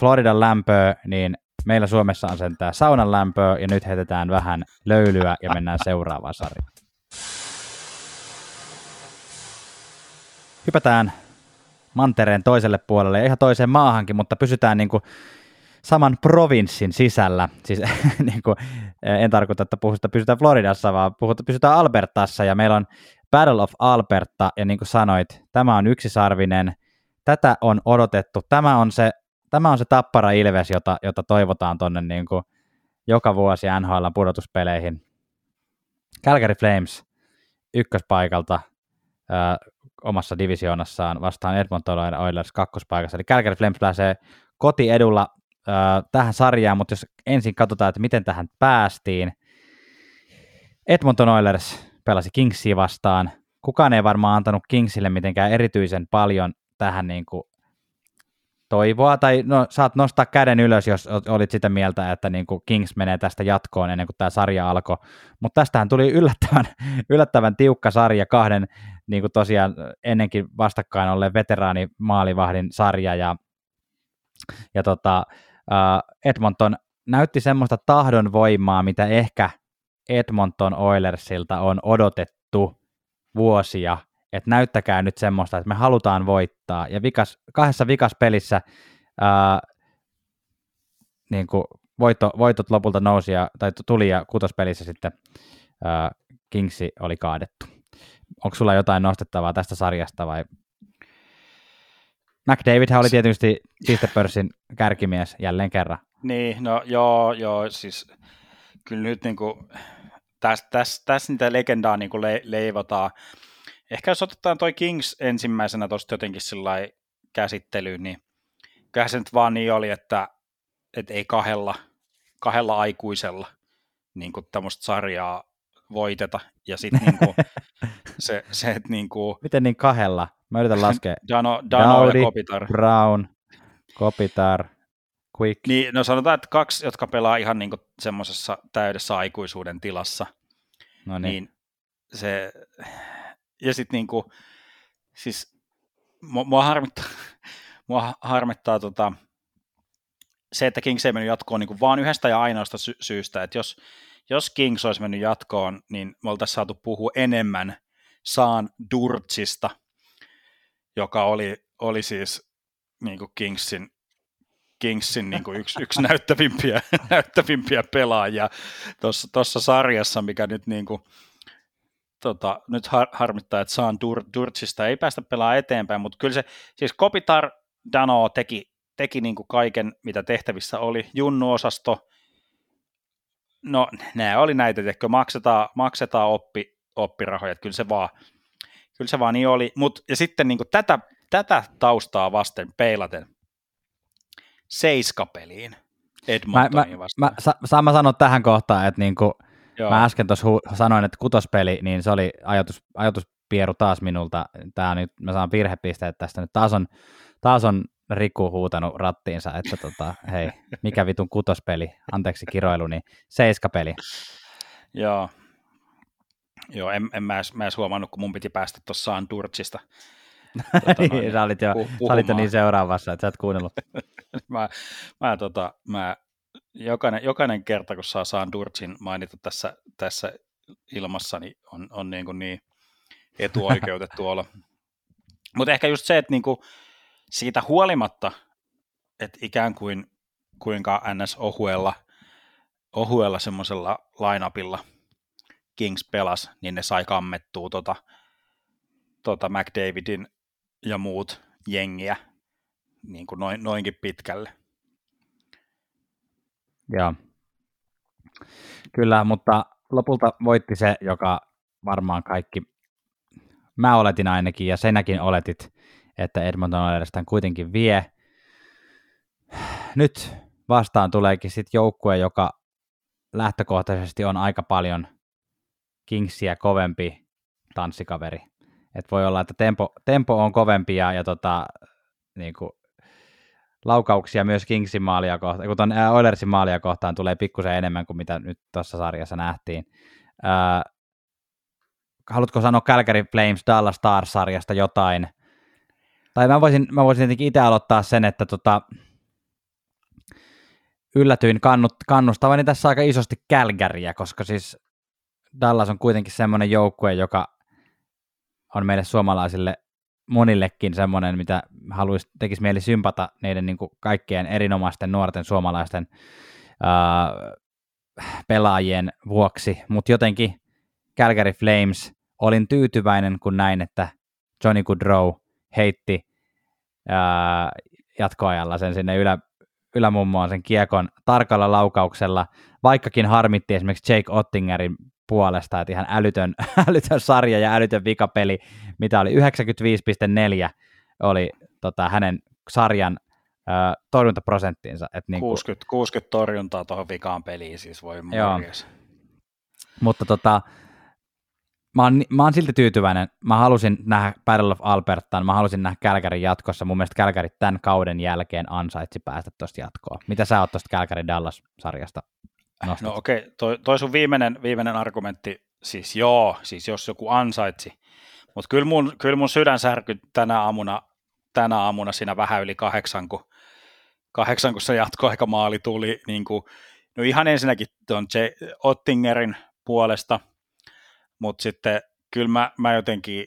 Floridan lämpöä, niin meillä Suomessa on sentään saunan lämpöä, ja nyt heitetään vähän löylyä ja mennään seuraavaan sarjaan. Hypätään mantereen toiselle puolelle ja ihan toiseen maahankin, mutta pysytään niin kuin saman provinssin sisällä. Siis niin kuin, en tarkoita, että puhutaan, pysytään Floridassa, vaan puhutaan, pysytään Albertassa ja meillä on Battle of Alberta ja niin kuin sanoit, tämä on yksisarvinen, tätä on odotettu, tämä on se, tämä on se tappara ilves, jota, jota toivotaan tuonne niin joka vuosi NHL pudotuspeleihin. Calgary Flames ykköspaikalta omassa divisioonassaan vastaan Edmonton Oilers kakkospaikassa. Eli Calgary Flames pääsee kotiedulla tähän sarjaan, mutta jos ensin katsotaan, että miten tähän päästiin. Edmonton Oilers pelasi Kingsia vastaan. Kukaan ei varmaan antanut Kingsille mitenkään erityisen paljon tähän niin kuin toivoa, tai no, saat nostaa käden ylös, jos olit sitä mieltä, että niin kuin Kings menee tästä jatkoon ennen kuin tämä sarja alkoi. Mutta tästähän tuli yllättävän, yllättävän tiukka sarja, kahden niin kuin tosiaan ennenkin vastakkain olleen veteraani maalivahdin sarja, ja, ja tota, Edmonton näytti semmoista tahdon voimaa, mitä ehkä Edmonton Oilersilta on odotettu vuosia, että näyttäkää nyt semmoista, että me halutaan voittaa. Ja vikas, kahdessa vikas pelissä ää, niin kuin voitto, voitot lopulta nousi ja, tai tuli ja kutospelissä sitten ää, Kingsi oli kaadettu. Onko sulla jotain nostettavaa tästä sarjasta vai? McDavidhän oli tietysti pistepörssin kärkimies jälleen kerran. Niin, no joo, joo, siis kyllä nyt niin kuin, tässä täs, täs niitä legendaa niin kuin le, leivotaan. Ehkä jos otetaan toi Kings ensimmäisenä tuosta jotenkin sillä käsittelyyn, niin kyllä se nyt vaan niin oli, että, että ei kahdella, kahdella aikuisella niin kuin tämmöistä sarjaa voiteta. Ja sitten niin kuin, se, se, että niin kuin, Miten niin kahdella? Mä yritän laskea. Dano, Dano Daudi, ja Kopitar. Brown, Kopitar, Quick. Niin, no sanotaan, että kaksi, jotka pelaa ihan niin semmoisessa täydessä aikuisuuden tilassa. No niin. niin se, ja sitten niin kuin, siis mua, mua harmittaa, mua harmittaa tota, se, että Kings ei mennyt jatkoon niin vaan yhdestä ja ainoasta sy- syystä, että jos, jos Kings olisi mennyt jatkoon, niin me oltaisiin saatu puhua enemmän Saan Durtsista, joka oli, oli siis niin kuin Kingsin Kingsin niin kuin yksi, yksi näyttävimpiä, näyttävimpiä pelaajia tuossa sarjassa, mikä nyt, niin kuin, tota, nyt har, harmittaa, että Saan Dur, Durtsista ei päästä pelaamaan eteenpäin, mutta kyllä se, siis Kopitar Dano teki, teki niin kuin kaiken, mitä tehtävissä oli, Junnu-osasto, no nämä oli näitä, että maksetaan, maksetaan oppi, oppirahoja, että kyllä se vaan, kyllä se vaan niin oli, Mut, ja sitten niin kuin tätä, tätä taustaa vasten peilaten, seiskapeliin Edmontonin vastaan. Mä, mä, saan mä sanoa tähän kohtaan, että niinku, mä äsken tuossa hu- sanoin, että kutospeli, niin se oli ajatus, ajatuspieru taas minulta. Tää nyt, mä saan virhepisteet tästä nyt. Taas on, taas on Riku huutanut rattiinsa, että tota, hei, mikä vitun kutospeli, anteeksi kiroilu, niin seiskapeli. Joo, Joo, en, en mä, edes, mä edes huomannut, kun mun piti päästä tuossa Durtsista Tota, niin, sä, olit jo, sä olit jo niin seuraavassa, että sä et kuunnellut. mä, mä, tota, mä, jokainen, jokainen kerta, kun saa saan Durtsin mainita tässä, tässä ilmassa, niin on, on niin, kuin niin etuoikeutettu olla. Mutta ehkä just se, että niin kuin siitä huolimatta, että ikään kuin kuinka NS ohuella, ohuella semmoisella lineupilla Kings pelas, niin ne sai kammettua tota, tota McDavidin ja muut jengiä niin kuin noin, noinkin pitkälle. Joo. Kyllä, mutta lopulta voitti se, joka varmaan kaikki, mä oletin ainakin, ja senäkin oletit, että Edmonton Oilerstan kuitenkin vie. Nyt vastaan tuleekin sitten joukkue, joka lähtökohtaisesti on aika paljon Kingsia kovempi tanssikaveri. Et voi olla, että tempo, tempo on kovempi ja, ja tota, niin kuin, laukauksia myös Kingsin maalia kohtaan, kun tuon Oilersin maalia kohtaan tulee pikkusen enemmän kuin mitä nyt tuossa sarjassa nähtiin. Ää, haluatko sanoa Calgary Flames Dallas Stars-sarjasta jotain? Tai mä voisin, mä voisin tietenkin itse aloittaa sen, että tota, yllätyin kannut, kannustavani tässä aika isosti Calgaryä, koska siis Dallas on kuitenkin semmoinen joukkue, joka on meille suomalaisille monillekin semmoinen, mitä haluaisi, tekisi mieli sympata niiden niin kuin kaikkien erinomaisten nuorten suomalaisten ää, pelaajien vuoksi, mutta jotenkin Calgary Flames, olin tyytyväinen, kun näin, että Johnny Goodrow heitti ää, jatkoajalla sen sinne ylä, ylämummoon sen kiekon tarkalla laukauksella, vaikkakin harmitti esimerkiksi Jake Ottingerin puolesta, että ihan älytön, älytön sarja ja älytön vikapeli, mitä oli 95,4 oli tota, hänen sarjan ö, torjuntaprosenttinsa. Että niin 60, 60 torjuntaa tuohon vikaan peliin, siis voi Joo. Mutta tota, mä oon, mä oon silti tyytyväinen. Mä halusin nähdä Battle of Albertaan, mä halusin nähdä Kälkärin jatkossa. Mun mielestä Kälkäri tämän kauden jälkeen ansaitsi päästä tuosta jatkoa. Mitä sä oot tuosta Kälkärin Dallas-sarjasta nostat? No okei, okay. toi, toi sun viimeinen, viimeinen argumentti, siis joo, siis jos joku ansaitsi, mutta kyllä mun, kyllä mun sydän särky tänä aamuna, tänä aamuna siinä vähän yli kahdeksan, kun, kahdeksan, kun se jatkoaikamaali tuli, niin kuin, no ihan ensinnäkin tuon J. Ottingerin puolesta, mutta sitten kyllä mä, mä jotenkin,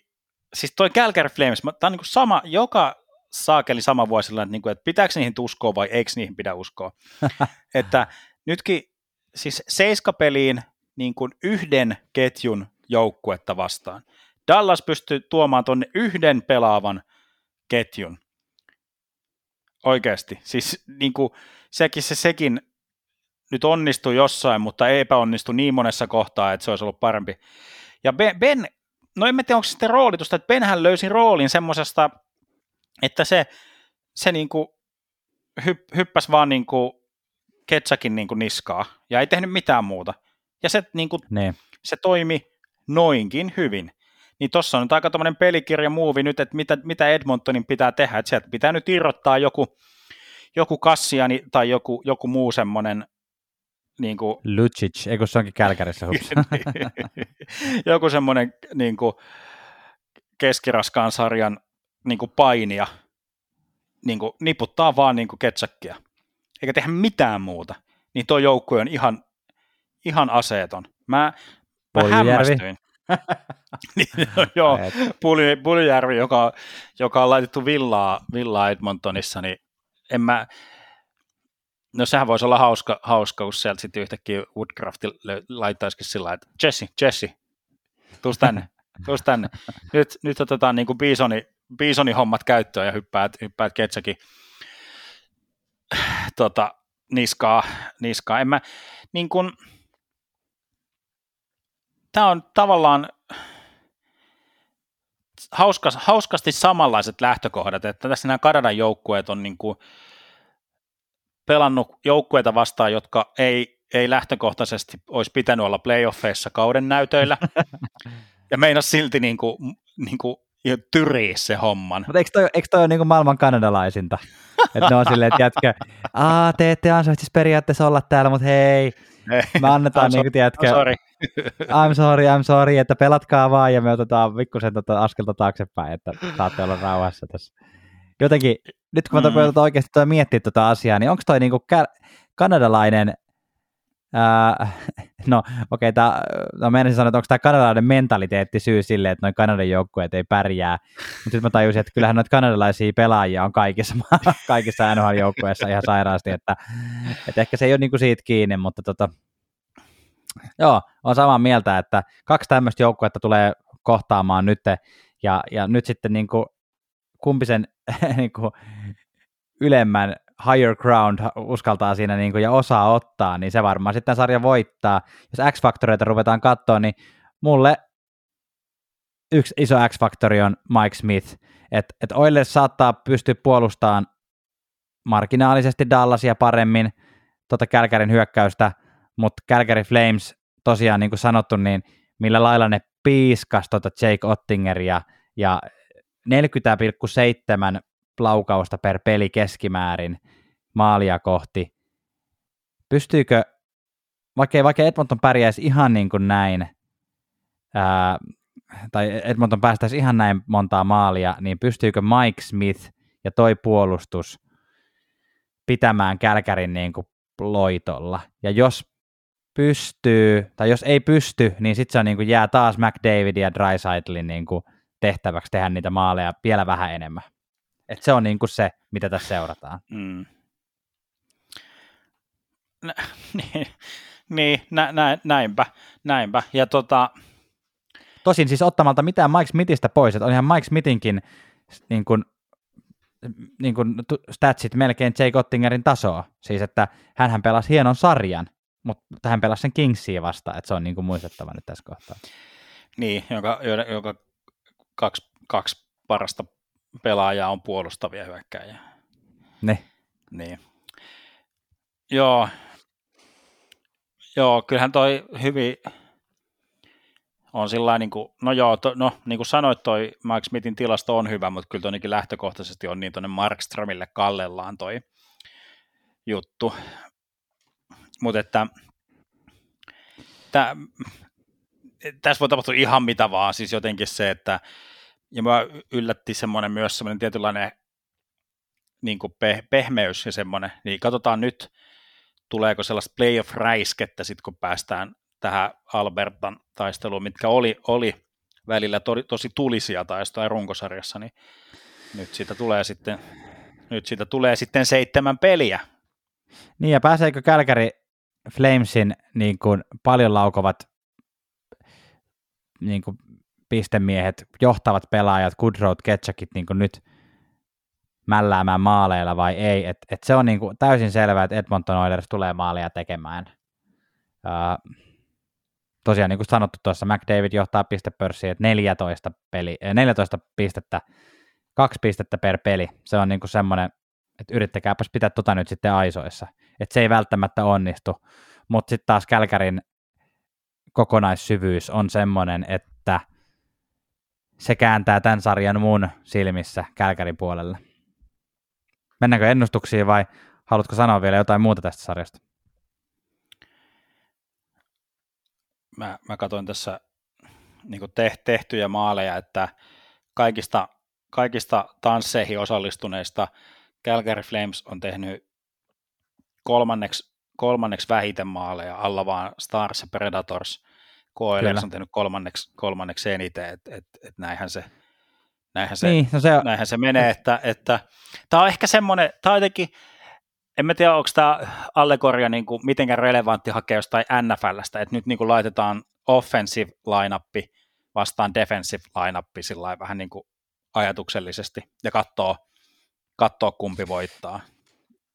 siis toi Calgary Flames, tämä on niin kuin sama, joka saakeli sama vuosilla, että, niin kuin, että pitääkö niihin uskoa vai eikö niihin pidä uskoa. että nytkin siis seiskapeliin niin kuin yhden ketjun joukkuetta vastaan. Dallas pystyy tuomaan tuonne yhden pelaavan ketjun. Oikeasti. Siis niin kuin, sekin, se, sekin nyt onnistui jossain, mutta ei epäonnistui niin monessa kohtaa, että se olisi ollut parempi. Ja Ben, ben no en tiedä, onko se sitten roolitusta, että Benhän löysi roolin semmoisesta, että se, se niin kuin hyp, hyppäsi vaan niin kuin Ketsakin niin kuin niskaa ja ei tehnyt mitään muuta. Ja se, niin kuin, ne. se toimi noinkin hyvin. Niin tuossa on nyt aika tämmöinen pelikirja muuvi nyt, että mitä, mitä Edmontonin pitää tehdä, että sieltä pitää nyt irrottaa joku, joku Kassiani tai joku, joku muu semmoinen niin kuin, Lucic, eikö se onkin Kälkärissä Joku semmoinen niin kuin, keskiraskaan sarjan niin kuin painija niin kuin, niputtaa vaan niin kuin ketsakkia, eikä tehdä mitään muuta, niin tuo joukkue on ihan, ihan aseeton. Mä, mä hämmästyin. niin, no, joo, Puljärvi, joka, joka on laitettu villaa, villaa Edmontonissa, niin en mä, No sehän voisi olla hauska, hauska kun sieltä sitten yhtäkkiä Woodcraft laittaisikin sillä että Jesse, Jesse, tuus tänne, tuus tänne. Nyt, nyt otetaan niin kuin Bisoni, Bisoni hommat käyttöön ja hyppäät, hyppäät Ketsäkin tota, niskaa, niskaa. En mä, niin kuin, tämä on tavallaan hauskas, hauskasti samanlaiset lähtökohdat, että tässä nämä Kanadan joukkueet on niin kuin, pelannut joukkueita vastaan, jotka ei, ei lähtökohtaisesti olisi pitänyt olla playoffeissa kauden näytöillä, ja meinas silti niin kuin, niin kuin tyrii se homman. Mutta eikö toi, eikö toi ole niin kuin maailman kanadalaisinta? että ne on silleen, että jätkä, aa, te ette ansaitsisi periaatteessa olla täällä, mutta hei, me annetaan niin kuin, tiedätkö, I'm sorry. I'm sorry, I'm sorry, että pelatkaa vaan ja me otetaan vikkusen tota askelta taaksepäin, että saatte olla rauhassa tässä jotenkin, nyt kun mä mm. oikeasti miettiä tuota asiaa, niin onko toi niinku kä- kanadalainen, ää, no okei, okay, no menisin sanoa, että onko tämä kanadalainen mentaliteetti syy sille, että noin Kanadan joukkueet ei pärjää, mutta sitten mä tajusin, että kyllähän noita kanadalaisia pelaajia on kaikissa, kaikissa NHL-joukkueissa ihan sairaasti, että, että ehkä se ei ole niinku siitä kiinni, mutta tota, joo, on samaa mieltä, että kaksi tämmöistä joukkuetta tulee kohtaamaan nyt, ja, ja nyt sitten niin kuin kumpi sen niin kuin, ylemmän higher ground uskaltaa siinä niin kuin, ja osaa ottaa, niin se varmaan sitten sarja voittaa. Jos X-faktoreita ruvetaan katsoa, niin mulle yksi iso X-faktori on Mike Smith. Että et Oilers saattaa pystyä puolustamaan marginaalisesti Dallasia paremmin, tuota Kälkärin hyökkäystä, mutta Kälkäri Flames tosiaan niin kuin sanottu, niin millä lailla ne piiskas tuota Jake Ottingeria ja 40,7 laukausta per peli keskimäärin maalia kohti. Pystyykö, vaikka, vaikka Edmonton pärjäisi ihan niin kuin näin, ää, tai Edmonton päästäisi ihan näin montaa maalia, niin pystyykö Mike Smith ja toi puolustus pitämään Kälkärin niin kuin loitolla? Ja jos pystyy, tai jos ei pysty, niin sitten se on niin kuin jää taas McDavid ja Drysaitlin niin kuin tehtäväksi tehdä niitä maaleja vielä vähän enemmän. Et se on niin kuin se, mitä tässä seurataan. Mm. Nä, niin, niin nä, nä, näinpä, näinpä. Ja tota... Tosin siis ottamalta mitään Mike Smithistä pois, että on ihan Mike Smithinkin niin kuin, niin kuin statsit melkein Jake Ottingerin tasoa. Siis että hän pelasi hienon sarjan, mutta hän pelasi sen Kingsia vastaan, että se on niin kuin muistettava nyt tässä kohtaa. Niin, joka, joka kaksi, kaksi parasta pelaajaa on puolustavia hyökkäjiä. Ne. Niin. Joo. Joo, kyllähän toi hyvin on sillä niin kuin, no joo, to, no niin kuin sanoit, toi Mike Smithin tilasto on hyvä, mutta kyllä toinenkin lähtökohtaisesti on niin tuonne Markströmille kallellaan toi juttu. Mutta että tää, tässä voi tapahtua ihan mitä vaan, siis jotenkin se, että ja mä yllätti semmoinen myös semmoinen tietynlainen niin kuin pe- pehmeys ja semmoinen, niin katsotaan nyt, tuleeko sellaista playoff-räiskettä sitten, kun päästään tähän Albertan taisteluun, mitkä oli, oli välillä to, tosi tulisia taistoja runkosarjassa, niin nyt siitä tulee sitten, nyt siitä tulee sitten seitsemän peliä. Niin ja pääseekö Kälkäri Flamesin niin kuin paljon laukovat niin kuin pistemiehet, johtavat pelaajat, Goodroad, Ketchakit niin nyt mälläämään maaleilla vai ei. Et, et se on niin kuin täysin selvää, että Edmonton Oilers tulee maaleja tekemään. Uh, tosiaan niin kuin sanottu tuossa, McDavid johtaa pistepörssiä, että 14, peli, 14 pistettä, kaksi pistettä per peli. Se on niin kuin semmoinen, että yrittäkääpäs pitää tota nyt sitten aisoissa. Että se ei välttämättä onnistu. Mutta sitten taas Kälkärin kokonaissyvyys on semmoinen, että se kääntää tämän sarjan mun silmissä Kälkärin puolelle. Mennäänkö ennustuksiin vai haluatko sanoa vielä jotain muuta tästä sarjasta? Mä, mä katsoin tässä niin tehtyjä maaleja, että kaikista, kaikista tansseihin osallistuneista Calgary Flames on tehnyt kolmanneksi, kolmanneksi vähiten maaleja, alla vaan Stars ja Predators. KLX on tehnyt kolmanneksi, kolmanneksi eniten, että et, et näinhän se, näinhän se, niin, no se, näinhän se menee, että, että tämä on ehkä semmoinen, tämä on jotenkin, en mä tiedä, onko tämä allegoria niin kuin mitenkään relevantti hakea jostain NFLstä, että nyt niin kuin laitetaan offensive lineup vastaan defensive lineup sillä vähän niin kuin ajatuksellisesti ja katsoo, katsoo kumpi voittaa.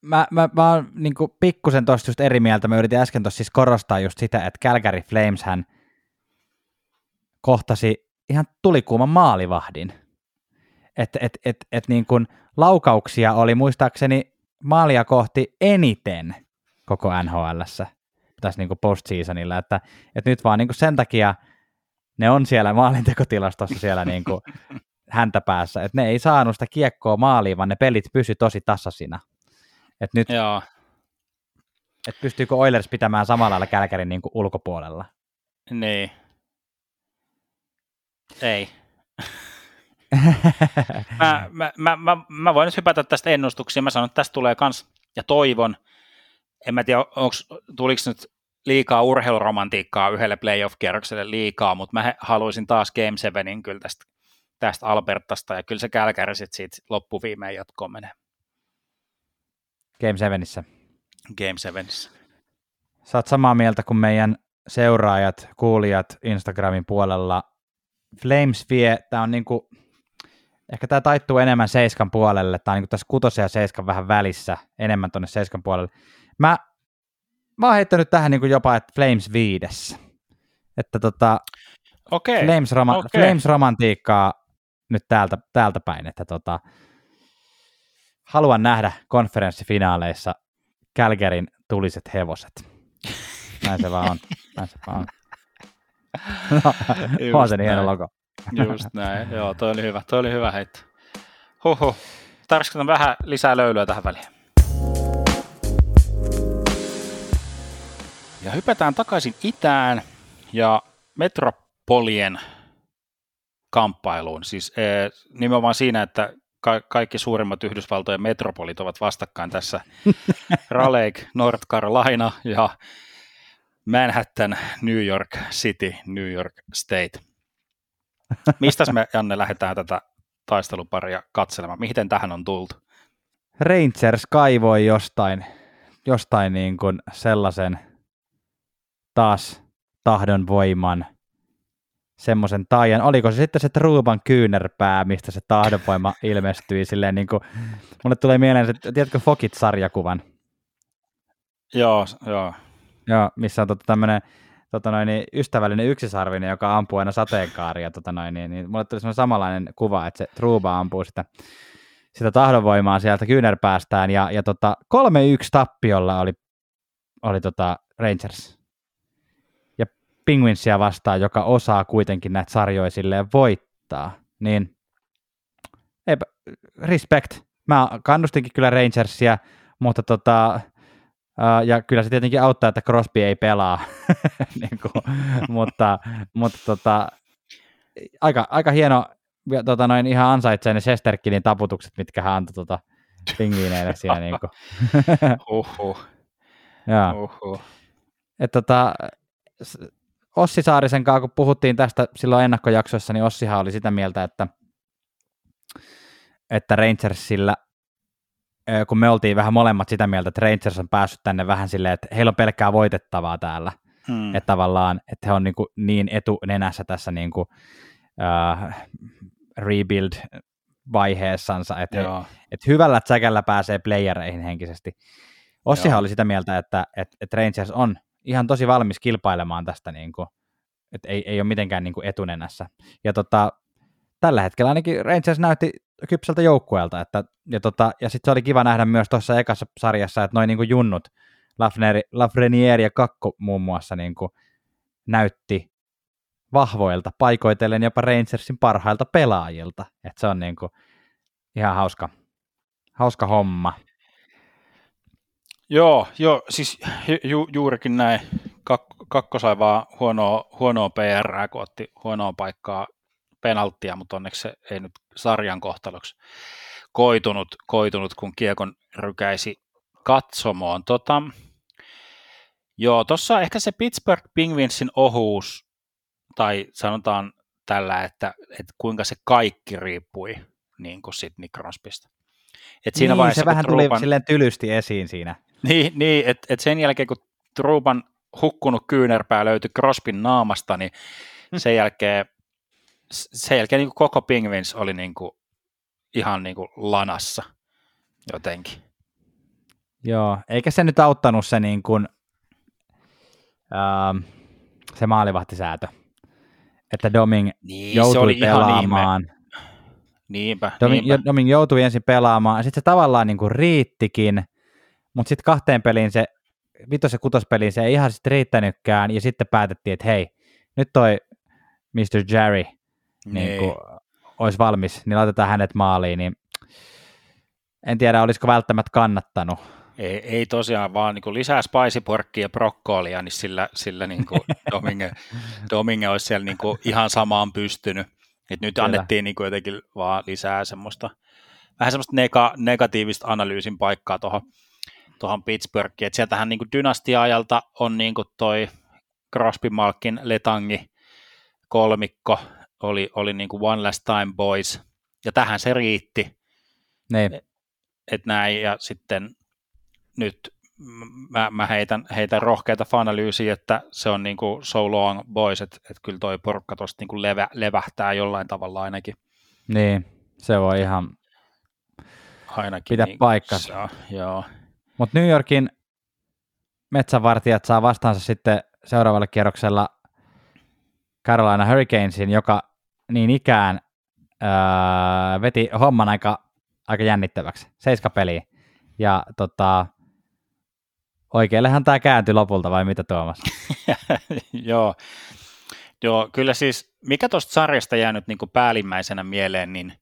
Mä, mä, mä oon niin pikkusen tuosta just eri mieltä. Mä yritin äsken tuossa siis korostaa just sitä, että Calgary Flames hän kohtasi ihan tulikuuman maalivahdin. Että et, et, et niin kuin laukauksia oli muistaakseni maalia kohti eniten koko NHLssä tässä niin kuin postseasonilla, että, että nyt vaan niin kuin sen takia ne on siellä maalintekotilastossa siellä niin kuin häntä päässä, että ne ei saanut sitä kiekkoa maaliin, vaan ne pelit pysy tosi tasaisina. Että nyt, Joo. että pystyykö Oilers pitämään samalla lailla Kälkärin niin kuin ulkopuolella? Niin. Ei. mä, mä, mä, mä, mä voin nyt hypätä tästä ennustuksia. Mä sanon, että tästä tulee kans, ja toivon, en mä tiedä, onks, tuliko nyt liikaa urheiluromantiikkaa yhdelle playoff-kierrokselle liikaa, mutta mä haluaisin taas Game 7 kyllä tästä, tästä Albertasta, ja kyllä se Kälkäri sitten siitä loppuviimeen jatkoon menee. Game 7. Game 7. Sä oot samaa mieltä kuin meidän seuraajat, kuulijat Instagramin puolella. Flames vie, tämä on niinku, ehkä tämä taittuu enemmän seiskan puolelle, tai niinku tässä kutosen ja seiskan vähän välissä, enemmän tuonne seiskan puolelle. Mä, mä oon heittänyt tähän niinku jopa, että Flames viidessä. Että tota, okay. Flames, roma- okay. Flames romantiikkaa nyt täältä, täältä päin, että tota, haluan nähdä konferenssifinaaleissa Kälkärin tuliset hevoset. Näin se vaan on. Näin se vaan on. On se niin hieno logo. Just näin, joo, toi oli hyvä, toi oli hyvä heitto. Huhhuh, tarvitsetko vähän lisää löylyä tähän väliin? Ja hypätään takaisin itään ja metropolien kamppailuun. Siis eh, nimenomaan siinä, että ka- kaikki suurimmat Yhdysvaltojen metropolit ovat vastakkain tässä. Raleigh, North Carolina ja Manhattan, New York City, New York State. Mistä me, Janne, lähdetään tätä taisteluparia katselemaan? Miten tähän on tultu? Rangers kaivoi jostain, jostain niin kuin sellaisen taas tahdon voiman – semmoisen taian. Oliko se sitten se Truuban kyynärpää, mistä se tahdonvoima ilmestyi silleen niin kuin, mulle tulee mieleen se, tiedätkö Fokit-sarjakuvan? Joo, joo. Joo, missä on tota tämmöinen tota noin, niin ystävällinen yksisarvinen, joka ampuu aina sateenkaaria. Tota noin, niin, niin mulle tuli semmoinen samanlainen kuva, että se Truuba ampuu sitä, sitä tahdonvoimaa sieltä kyynärpäästään, ja, ja tota, 3-1 tappiolla oli, oli tota Rangers Penguinsia vastaan, joka osaa kuitenkin näitä sarjoja silleen voittaa, niin eipä, respect. Mä kannustinkin kyllä Rangersia, mutta tota, ja kyllä se tietenkin auttaa, että Crosby ei pelaa, niin kuin, mutta, mutta tota, aika, aika hieno, tota, noin ihan ansaitsee ne Sesterkinin taputukset, mitkä hän antoi tota, pingviineille siinä. niin kuin. Uhuh. Joo. Et, tota, Ossi Saarisen kanssa, kun puhuttiin tästä silloin ennakkojaksoissa, niin Ossihan oli sitä mieltä, että, että Rangersillä kun me oltiin vähän molemmat sitä mieltä, että Rangers on päässyt tänne vähän silleen, että heillä on pelkkää voitettavaa täällä. Hmm. Että tavallaan, että he on niin, kuin niin etunenässä tässä niin kuin, uh, rebuild-vaiheessansa, että, he, että hyvällä tsäkällä pääsee playereihin henkisesti. Ossihan Joo. oli sitä mieltä, että, että, että Rangers on ihan tosi valmis kilpailemaan tästä, niin kuin, että ei, ei ole mitenkään niin kuin etunenässä. Ja tota, tällä hetkellä ainakin Rangers näytti kypsältä joukkueelta. Että, ja tota, ja sitten se oli kiva nähdä myös tuossa ekassa sarjassa, että noin niin junnut, Lafreniere ja Kakko muun muassa niin kuin näytti vahvoilta, paikoitellen jopa Rangersin parhailta pelaajilta. Että se on niin kuin ihan hauska, hauska homma. Joo, joo siis ju, juurikin näin. Kak- kakko sai vaan huonoa, huonoa PR, kun otti huonoa paikkaa penalttia, mutta onneksi se ei nyt sarjan kohtaloksi koitunut, koitunut kun Kiekon rykäisi katsomoon. Tota, joo, tuossa ehkä se Pittsburgh Penguinsin ohuus, tai sanotaan tällä, että, että kuinka se kaikki riippui niin kuin Sidney Crosbysta. Et siinä niin, vaiheessa, se vähän Truban, tuli silleen tylysti esiin siinä. Niin, niin että et sen jälkeen kun Truban hukkunut kyynärpää löytyi Crosbyn naamasta, niin sen jälkeen sen jälkeen niin koko Penguins oli niin kuin, ihan niin kuin lanassa jotenkin. Joo, eikä se nyt auttanut se, niin kuin, ähm, se maalivahtisäätö, että Doming niin, joutui pelaamaan. Niinpä, Doming, niinpä. Doming joutui ensin pelaamaan, ja sitten se tavallaan niin kuin riittikin, mutta sitten kahteen peliin se, vitos- ja kutospeliin se ei ihan sitten riittänytkään, ja sitten päätettiin, että hei, nyt toi Mr. Jerry – niin kuin, olisi valmis, niin laitetaan hänet maaliin, niin en tiedä, olisiko välttämättä kannattanut. Ei, ei tosiaan, vaan niin lisää spaisiporkkia ja brokkoolia, niin sillä, sillä niin kuin Domingue, Domingue olisi siellä niin kuin ihan samaan pystynyt. Et nyt Kyllä. annettiin niin kuin jotenkin vaan lisää semmoista, vähän semmoista nega, negatiivista analyysin paikkaa tuohon tuohon Pittsburghiin. Et sieltähän niin dynastia-ajalta on niin kuin toi Crosby, Malkin, Letangi kolmikko, oli, oli niin kuin One Last Time Boys, ja tähän se riitti. Niin. Et, et näin, ja sitten nyt mä, mä heitän, heitän rohkeita fanalyysiä, että se on niin kuin so long boys, että, että kyllä toi porukka tuosta niin levä, levähtää jollain tavalla ainakin. Niin, se voi ihan ainakin pitää niin, paikkansa. Joo. Mutta New Yorkin metsävartijat saa vastaansa sitten seuraavalla kierroksella Carolina Hurricanesin, joka niin ikään öö, veti homman aika, aika jännittäväksi. Seiska peliä. Ja tota, oikeallehan tämä kääntyi lopulta, vai mitä Tuomas? Joo. Joo, kyllä siis, mikä tuosta sarjasta jäänyt niin kuin päällimmäisenä mieleen, niin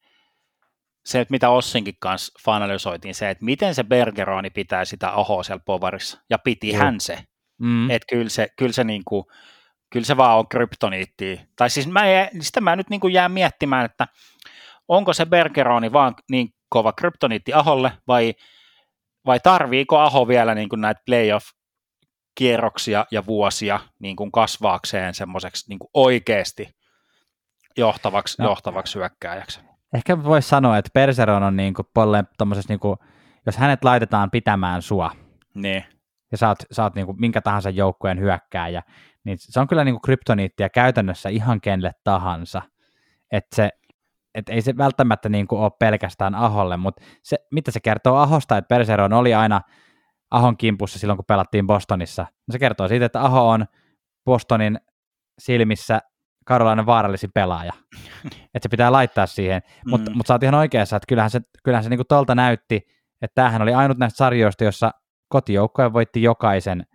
se, että mitä Ossinkin kanssa fanalysoitiin, se, että miten se Bergeroni pitää sitä ahoa siellä povarissa, ja piti hän se. Mm. Että kyllä se, kyllä se niin kuin, kyllä se vaan on kryptoniittia. Tai siis mä, sitä mä nyt niin kuin jään miettimään, että onko se Bergeroni vaan niin kova kryptoniitti Aholle, vai, vai tarviiko Aho vielä niin kuin näitä playoff-kierroksia ja vuosia niin kuin kasvaakseen semmoiseksi niin kuin oikeasti johtavaksi, no. johtavaksi hyökkääjäksi? Ehkä voisi sanoa, että Bergeron on niin kuin polleen, niin kuin, jos hänet laitetaan pitämään sua, niin. ja sä oot, sä oot niin kuin minkä tahansa joukkueen hyökkääjä, niin se on kyllä niin kuin kryptoniittia käytännössä ihan kenelle tahansa. Että se, et ei se välttämättä niin kuin ole pelkästään Aholle, mutta se, mitä se kertoo Ahosta, että Perseron oli aina Ahon kimpussa silloin, kun pelattiin Bostonissa. No se kertoo siitä, että Aho on Bostonin silmissä Karolainen vaarallisin pelaaja. että se pitää laittaa siihen. Mm. Mutta mut sä oot ihan oikeassa, että kyllähän se, kyllähän se niin kuin tolta näytti, että tämähän oli ainut näistä sarjoista, jossa kotijoukkoja voitti jokaisen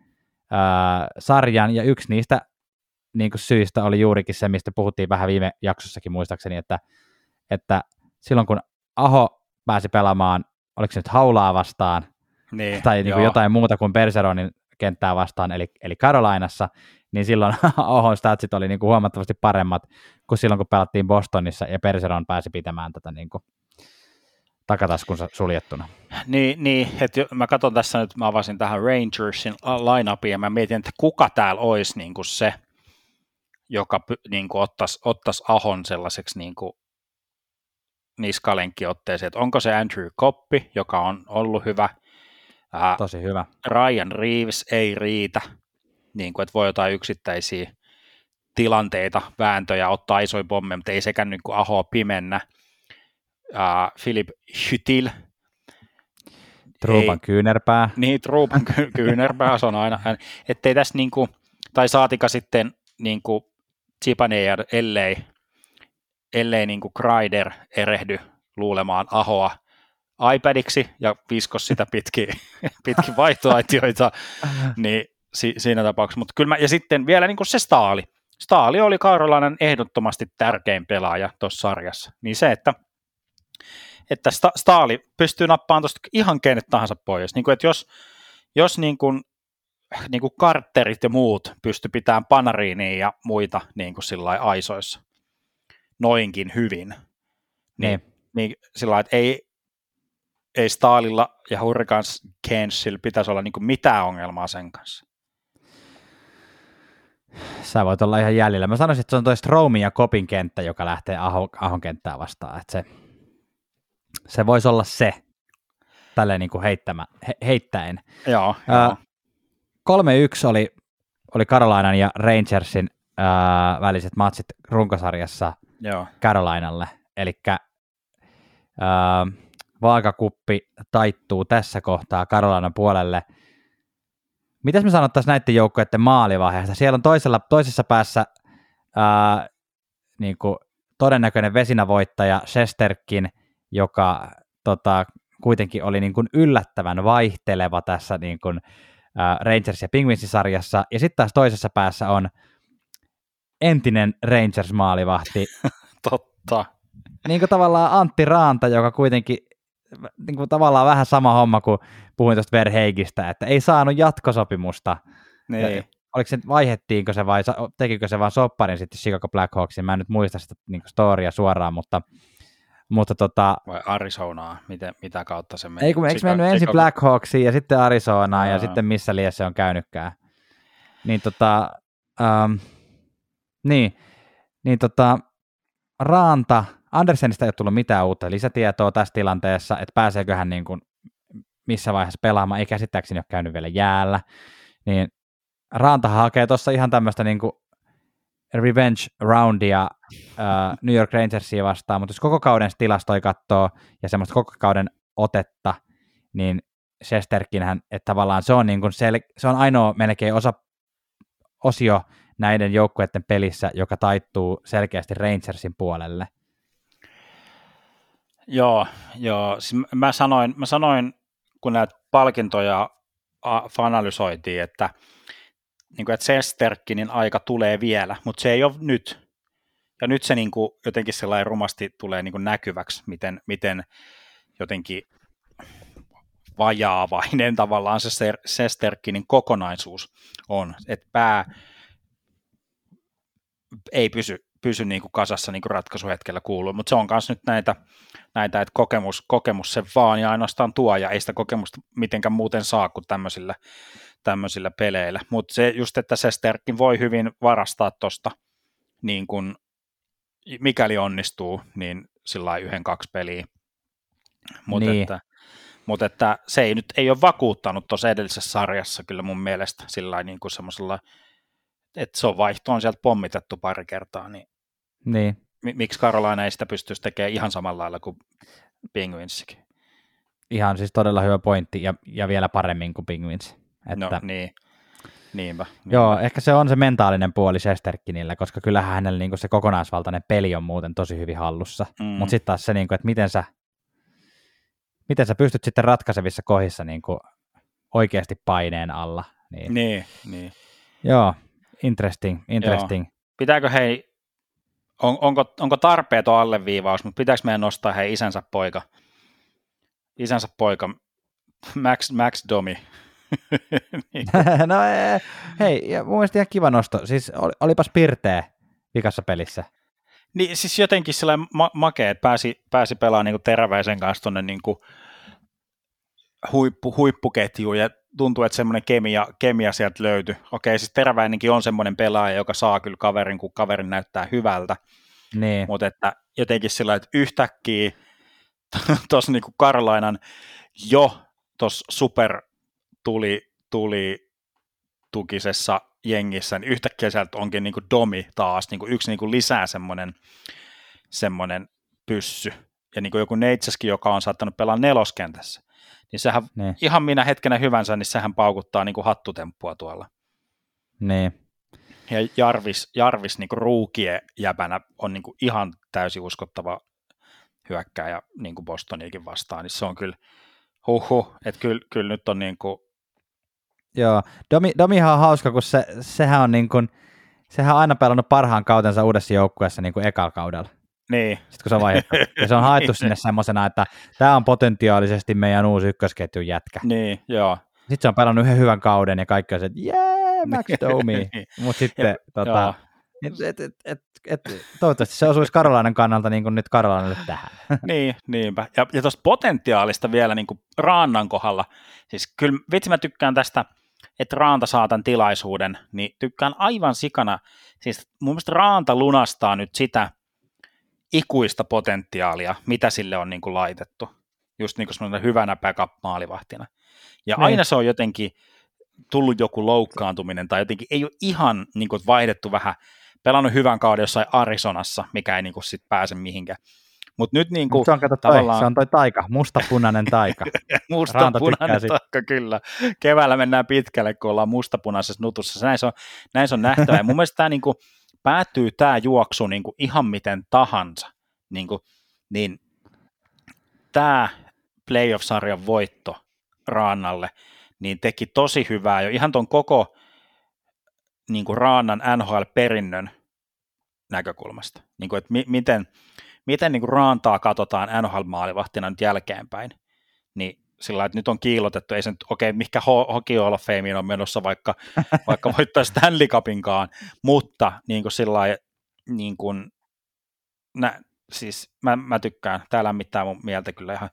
sarjan, ja yksi niistä niin kuin syistä oli juurikin se, mistä puhuttiin vähän viime jaksossakin muistaakseni, että, että silloin kun Aho pääsi pelaamaan, oliko se nyt Haulaa vastaan, Niin, tai niin kuin jotain muuta kuin Bergeronin kenttää vastaan, eli, eli Carolinaissa, niin silloin Ahon statsit oli niin kuin huomattavasti paremmat kuin silloin, kun pelattiin Bostonissa, ja Bergeron pääsi pitämään tätä niin kuin takataskunsa suljettuna. Niin, niin että mä katson tässä nyt, mä avasin tähän Rangersin lineupia, ja mä mietin, että kuka täällä olisi niin kuin se, joka niin kuin ottaisi, ottaisi Ahon sellaiseksi niin kuin niskalenkkiotteeseen, että onko se Andrew Koppi, joka on ollut hyvä, Ää, Tosi hyvä. Ryan Reeves ei riitä, niin kuin, että voi jotain yksittäisiä tilanteita, vääntöjä, ottaa isoja pommeja, mutta ei sekään niin kuin Aho pimennä. Ää, Philip Hytil. Truupan kyynärpää. Niin, Truupan ky- kyynärpää, se on aina. Ettei tässä niin kuin, tai saatika sitten niin kuin Chipaneer, ellei, ellei niin kuin Kreider erehdy luulemaan Ahoa iPadiksi ja viskos sitä pitkin, pitkin vaihtoaitioita, niin si, siinä tapauksessa. Mutta kyllä mä, ja sitten vielä niin kuin se Staali. Staali oli Karolainen ehdottomasti tärkein pelaaja tuossa sarjassa. Niin se, että, että Sta- Staali pystyy nappaamaan tuosta ihan kenet tahansa pois. Niin kuin, että jos, jos niin kuin, niin kuin kartterit ja muut pysty pitämään panariiniin ja muita niin kuin sillä aisoissa noinkin hyvin, niin, niin. niin sillä että ei, ei Staalilla ja Hurricanes Kensillä pitäisi olla niin kuin mitään ongelmaa sen kanssa. Sä voit olla ihan jäljellä. Mä sanoisin, että se on toi Stromin ja Kopin kenttä, joka lähtee Aho, Ahon kenttää vastaan. Että se, se voisi olla se, tälleen niin kuin heittämä, he, heittäen. Joo, joo. 3-1 oli, oli Carolinan ja Rangersin ää, väliset matsit runkosarjassa joo. Carolinalle. Eli vaakakuppi taittuu tässä kohtaa Karolainen puolelle. Mitäs me sanottaisiin näiden joukkoiden maalivaiheesta? Siellä on toisella, toisessa päässä ää, niin kuin todennäköinen vesinävoittaja Shesterkin, joka tota, kuitenkin oli niin kuin yllättävän vaihteleva tässä niin kuin, ää, Rangers- ja Penguins-sarjassa. Ja sitten taas toisessa päässä on entinen Rangers-maalivahti. Totta. Niin kuin tavallaan Antti Raanta, joka kuitenkin niin kuin tavallaan vähän sama homma kuin puhuin tuosta Verheigistä, että ei saanut jatkosopimusta. Niin. Ja, oliko se, vaihettiinko se vai tekikö se vaan sopparin sitten Chicago Blackhawksiin, mä en nyt muista sitä niin storia suoraan, mutta mutta tota, Vai Arizonaa, Miten, mitä kautta se meni? Ei kun, eikö mennyt ensin Chicago... Blackhawksiin ja sitten Arizonaan ja, ja sitten missä liian se on käynytkään. Niin tota, um, niin, niin tota, Raanta, Andersenista ei ole tullut mitään uutta lisätietoa tässä tilanteessa, että pääseekö hän niin kuin missä vaiheessa pelaamaan, ei käsittääkseni ole käynyt vielä jäällä, niin Ranta hakee tuossa ihan tämmöistä niin kuin revenge roundia uh, New York Rangersia vastaan, mutta jos koko kauden tilastoi katsoo ja semmoista koko kauden otetta, niin Shesterkinhän, että tavallaan se on, niin kuin sel- se on ainoa melkein osa, osio näiden joukkueiden pelissä, joka taittuu selkeästi Rangersin puolelle. Joo, joo. Siis mä, sanoin, mä sanoin, kun näitä palkintoja analysoitiin, että, niin kuin, että Sesterkkinin aika tulee vielä, mutta se ei ole nyt. Ja nyt se niin kuin, jotenkin sellainen rumasti tulee niin kuin näkyväksi, miten, miten jotenkin vajaavainen tavallaan se Sesterkkinin kokonaisuus on. Että pää ei pysy pysy niin kuin kasassa niin kuin ratkaisuhetkellä kuuluu, mutta se on myös nyt näitä, näitä että kokemus, kokemus se vaan ja ainoastaan tuo, ja ei sitä kokemusta mitenkään muuten saa kuin tämmöisillä, tämmöisillä peleillä, mutta se just, että se Sterkin voi hyvin varastaa tuosta, niin kuin, mikäli onnistuu, niin sillä yhden, kaksi peliä, mutta niin. että, mutta että se ei nyt ei ole vakuuttanut tuossa edellisessä sarjassa kyllä mun mielestä sillä niin kuin semmoisella että se on vaihto on sieltä pommitettu pari kertaa, niin, niin. miksi Carolina ei sitä pystyisi tekemään ihan samalla lailla kuin Penguinsikin? Ihan siis todella hyvä pointti ja, ja vielä paremmin kuin Penguins. Että, no niin, niinpä, niinpä. Joo, ehkä se on se mentaalinen puoli Sesterkinillä, koska kyllähän hänellä niin se kokonaisvaltainen peli on muuten tosi hyvin hallussa. Mm. Mutta sitten taas se, niin kuin, että miten sä, miten sä pystyt sitten ratkaisevissa kohdissa niin kuin oikeasti paineen alla. Niin, niin. niin. Joo, interesting, interesting. Joo. Pitääkö hei, on, onko, onko tarpeeton alleviivaus, mutta pitääkö meidän nostaa hei isänsä poika, isänsä poika, Max, Max Domi. niin. no eh, hei, ja mun mielestä ihan kiva nosto. Siis ol, olipas pirteä vikassa pelissä. Niin, siis jotenkin sellainen ma- makea, että pääsi, pääsi pelaamaan niin teräväisen kanssa tuonne niin huippu, huippuketjuun ja tuntuu, että semmoinen kemia, kemia sieltä löytyi. Okei, siis Teräväinenkin on semmoinen pelaaja, joka saa kyllä kaverin, kun kaverin näyttää hyvältä. Niin. Mutta että jotenkin sillä että yhtäkkiä tuossa niin Karlainan jo tuossa super tuli, tuli tukisessa jengissä, niin yhtäkkiä sieltä onkin niin kuin domi taas, niin kuin yksi niin kuin lisää semmoinen, semmoinen pyssy. Ja niin kuin joku Neitseskin, joka on saattanut pelaa neloskentässä niin sehän niin. ihan minä hetkenä hyvänsä, niin sehän paukuttaa niin kuin hattutemppua tuolla. Niin. Ja Jarvis, Jarvis niin kuin ruukien jäpänä on niin kuin ihan täysin uskottava hyökkääjä niin kuin Bostoniakin vastaan, niin se on kyllä huhu, että kyllä, kyllä nyt on niin kuin... Joo, Domi, Domihan on hauska, kun se, sehän on niin kuin, sehän on aina pelannut parhaan kautensa uudessa joukkueessa niin kuin ekalla kaudella. Niin. Sitten kun se on vaihdettu. Ja se on haettu sinne semmoisena, että tämä on potentiaalisesti meidän uusi ykkösketjun jätkä. Niin, joo. Sitten se on pelannut yhden hyvän kauden ja kaikki on se, että jee, Max Domi. niin. Mutta sitten, ja, tota, et, et, et, et, et, toivottavasti se osuisi Karolainen kannalta niin kuin nyt Karolainelle tähän. niin, niinpä. Ja, ja tuosta potentiaalista vielä niin kuin Raannan kohdalla, siis kyllä vitsi mä tykkään tästä, että Raanta saa tämän tilaisuuden, niin tykkään aivan sikana, siis mun mielestä Raanta lunastaa nyt sitä, ikuista potentiaalia, mitä sille on niin kuin laitettu, just niin kuin hyvänä backup-maalivahtina. Ja niin. aina se on jotenkin tullut joku loukkaantuminen tai jotenkin ei ole ihan niin kuin vaihdettu vähän, pelannut hyvän kauden jossain Arizonassa, mikä ei niin kuin sit pääse mihinkään. Mutta nyt niin kuin, se, on, kato, toi, tavallaan... se on toi taika, mustapunainen taika. mustapunainen taika, kyllä. Keväällä mennään pitkälle, kun ollaan mustapunaisessa nutussa. Näin se on, näin se on nähtävä. Ja mun mielestä tämä niin kuin, päätyy tämä juoksu niin kuin ihan miten tahansa, niin, kuin, niin tämä playoff-sarjan voitto Raannalle niin teki tosi hyvää jo ihan tuon koko niin kuin Raannan NHL-perinnön näkökulmasta. Niin kuin, että mi- miten, miten niin kuin Raantaa katsotaan NHL-maalivahtina nyt jälkeenpäin, niin sillä että nyt on kiilotettu, ei se nyt, okei, okay, mikä Hockey Hall of Fameen on menossa, vaikka, vaikka voittaa Stanley Cupinkaan, mutta niin kuin sillä niin kuin, nä, siis mä, mä tykkään, tää lämmittää mun mieltä kyllä ihan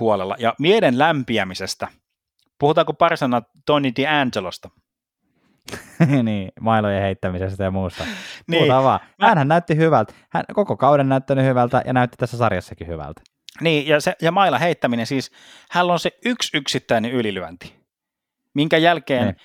huolella. Ja mielen lämpiämisestä, puhutaanko pari sanaa Tony D'Angelosta? niin, mailojen heittämisestä ja muusta. niin. vaan. Hänhän näytti hyvältä. Hän koko kauden näyttänyt hyvältä ja näytti tässä sarjassakin hyvältä. Niin, ja, se, ja maila heittäminen siis, hän on se yksi yksittäinen ylilyönti, minkä jälkeen, niin.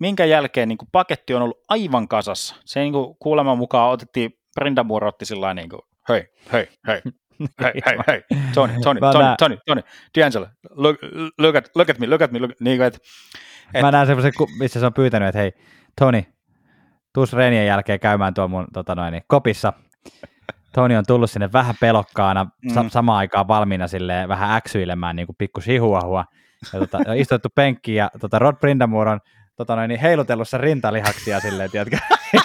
minkä jälkeen niin kuin paketti on ollut aivan kasassa. Se niin kuin, kuuleman mukaan otettiin, Brenda Moore otti sillä niin kuin, hei, hei, hei, hei, hei, hei, Tony, Tony, Tony, Tony, Tony, D'Angelo, look, look, at, look at me, look at me, look, niin kuin, et, et, Mä näen semmoisen, missä se on pyytänyt, että hei, Tony, tuus reenien jälkeen käymään tuon mun tota noin, kopissa, Toni on tullut sinne vähän pelokkaana, mm. sa- samaan aikaan valmiina sille vähän äksyilemään niin kuin pikku sihuahua. Ja tota, istuttu penkkiin ja tota Rod Brindamore on tota noin, niin heilutellut sen rintalihaksia silleen, tiedätkö?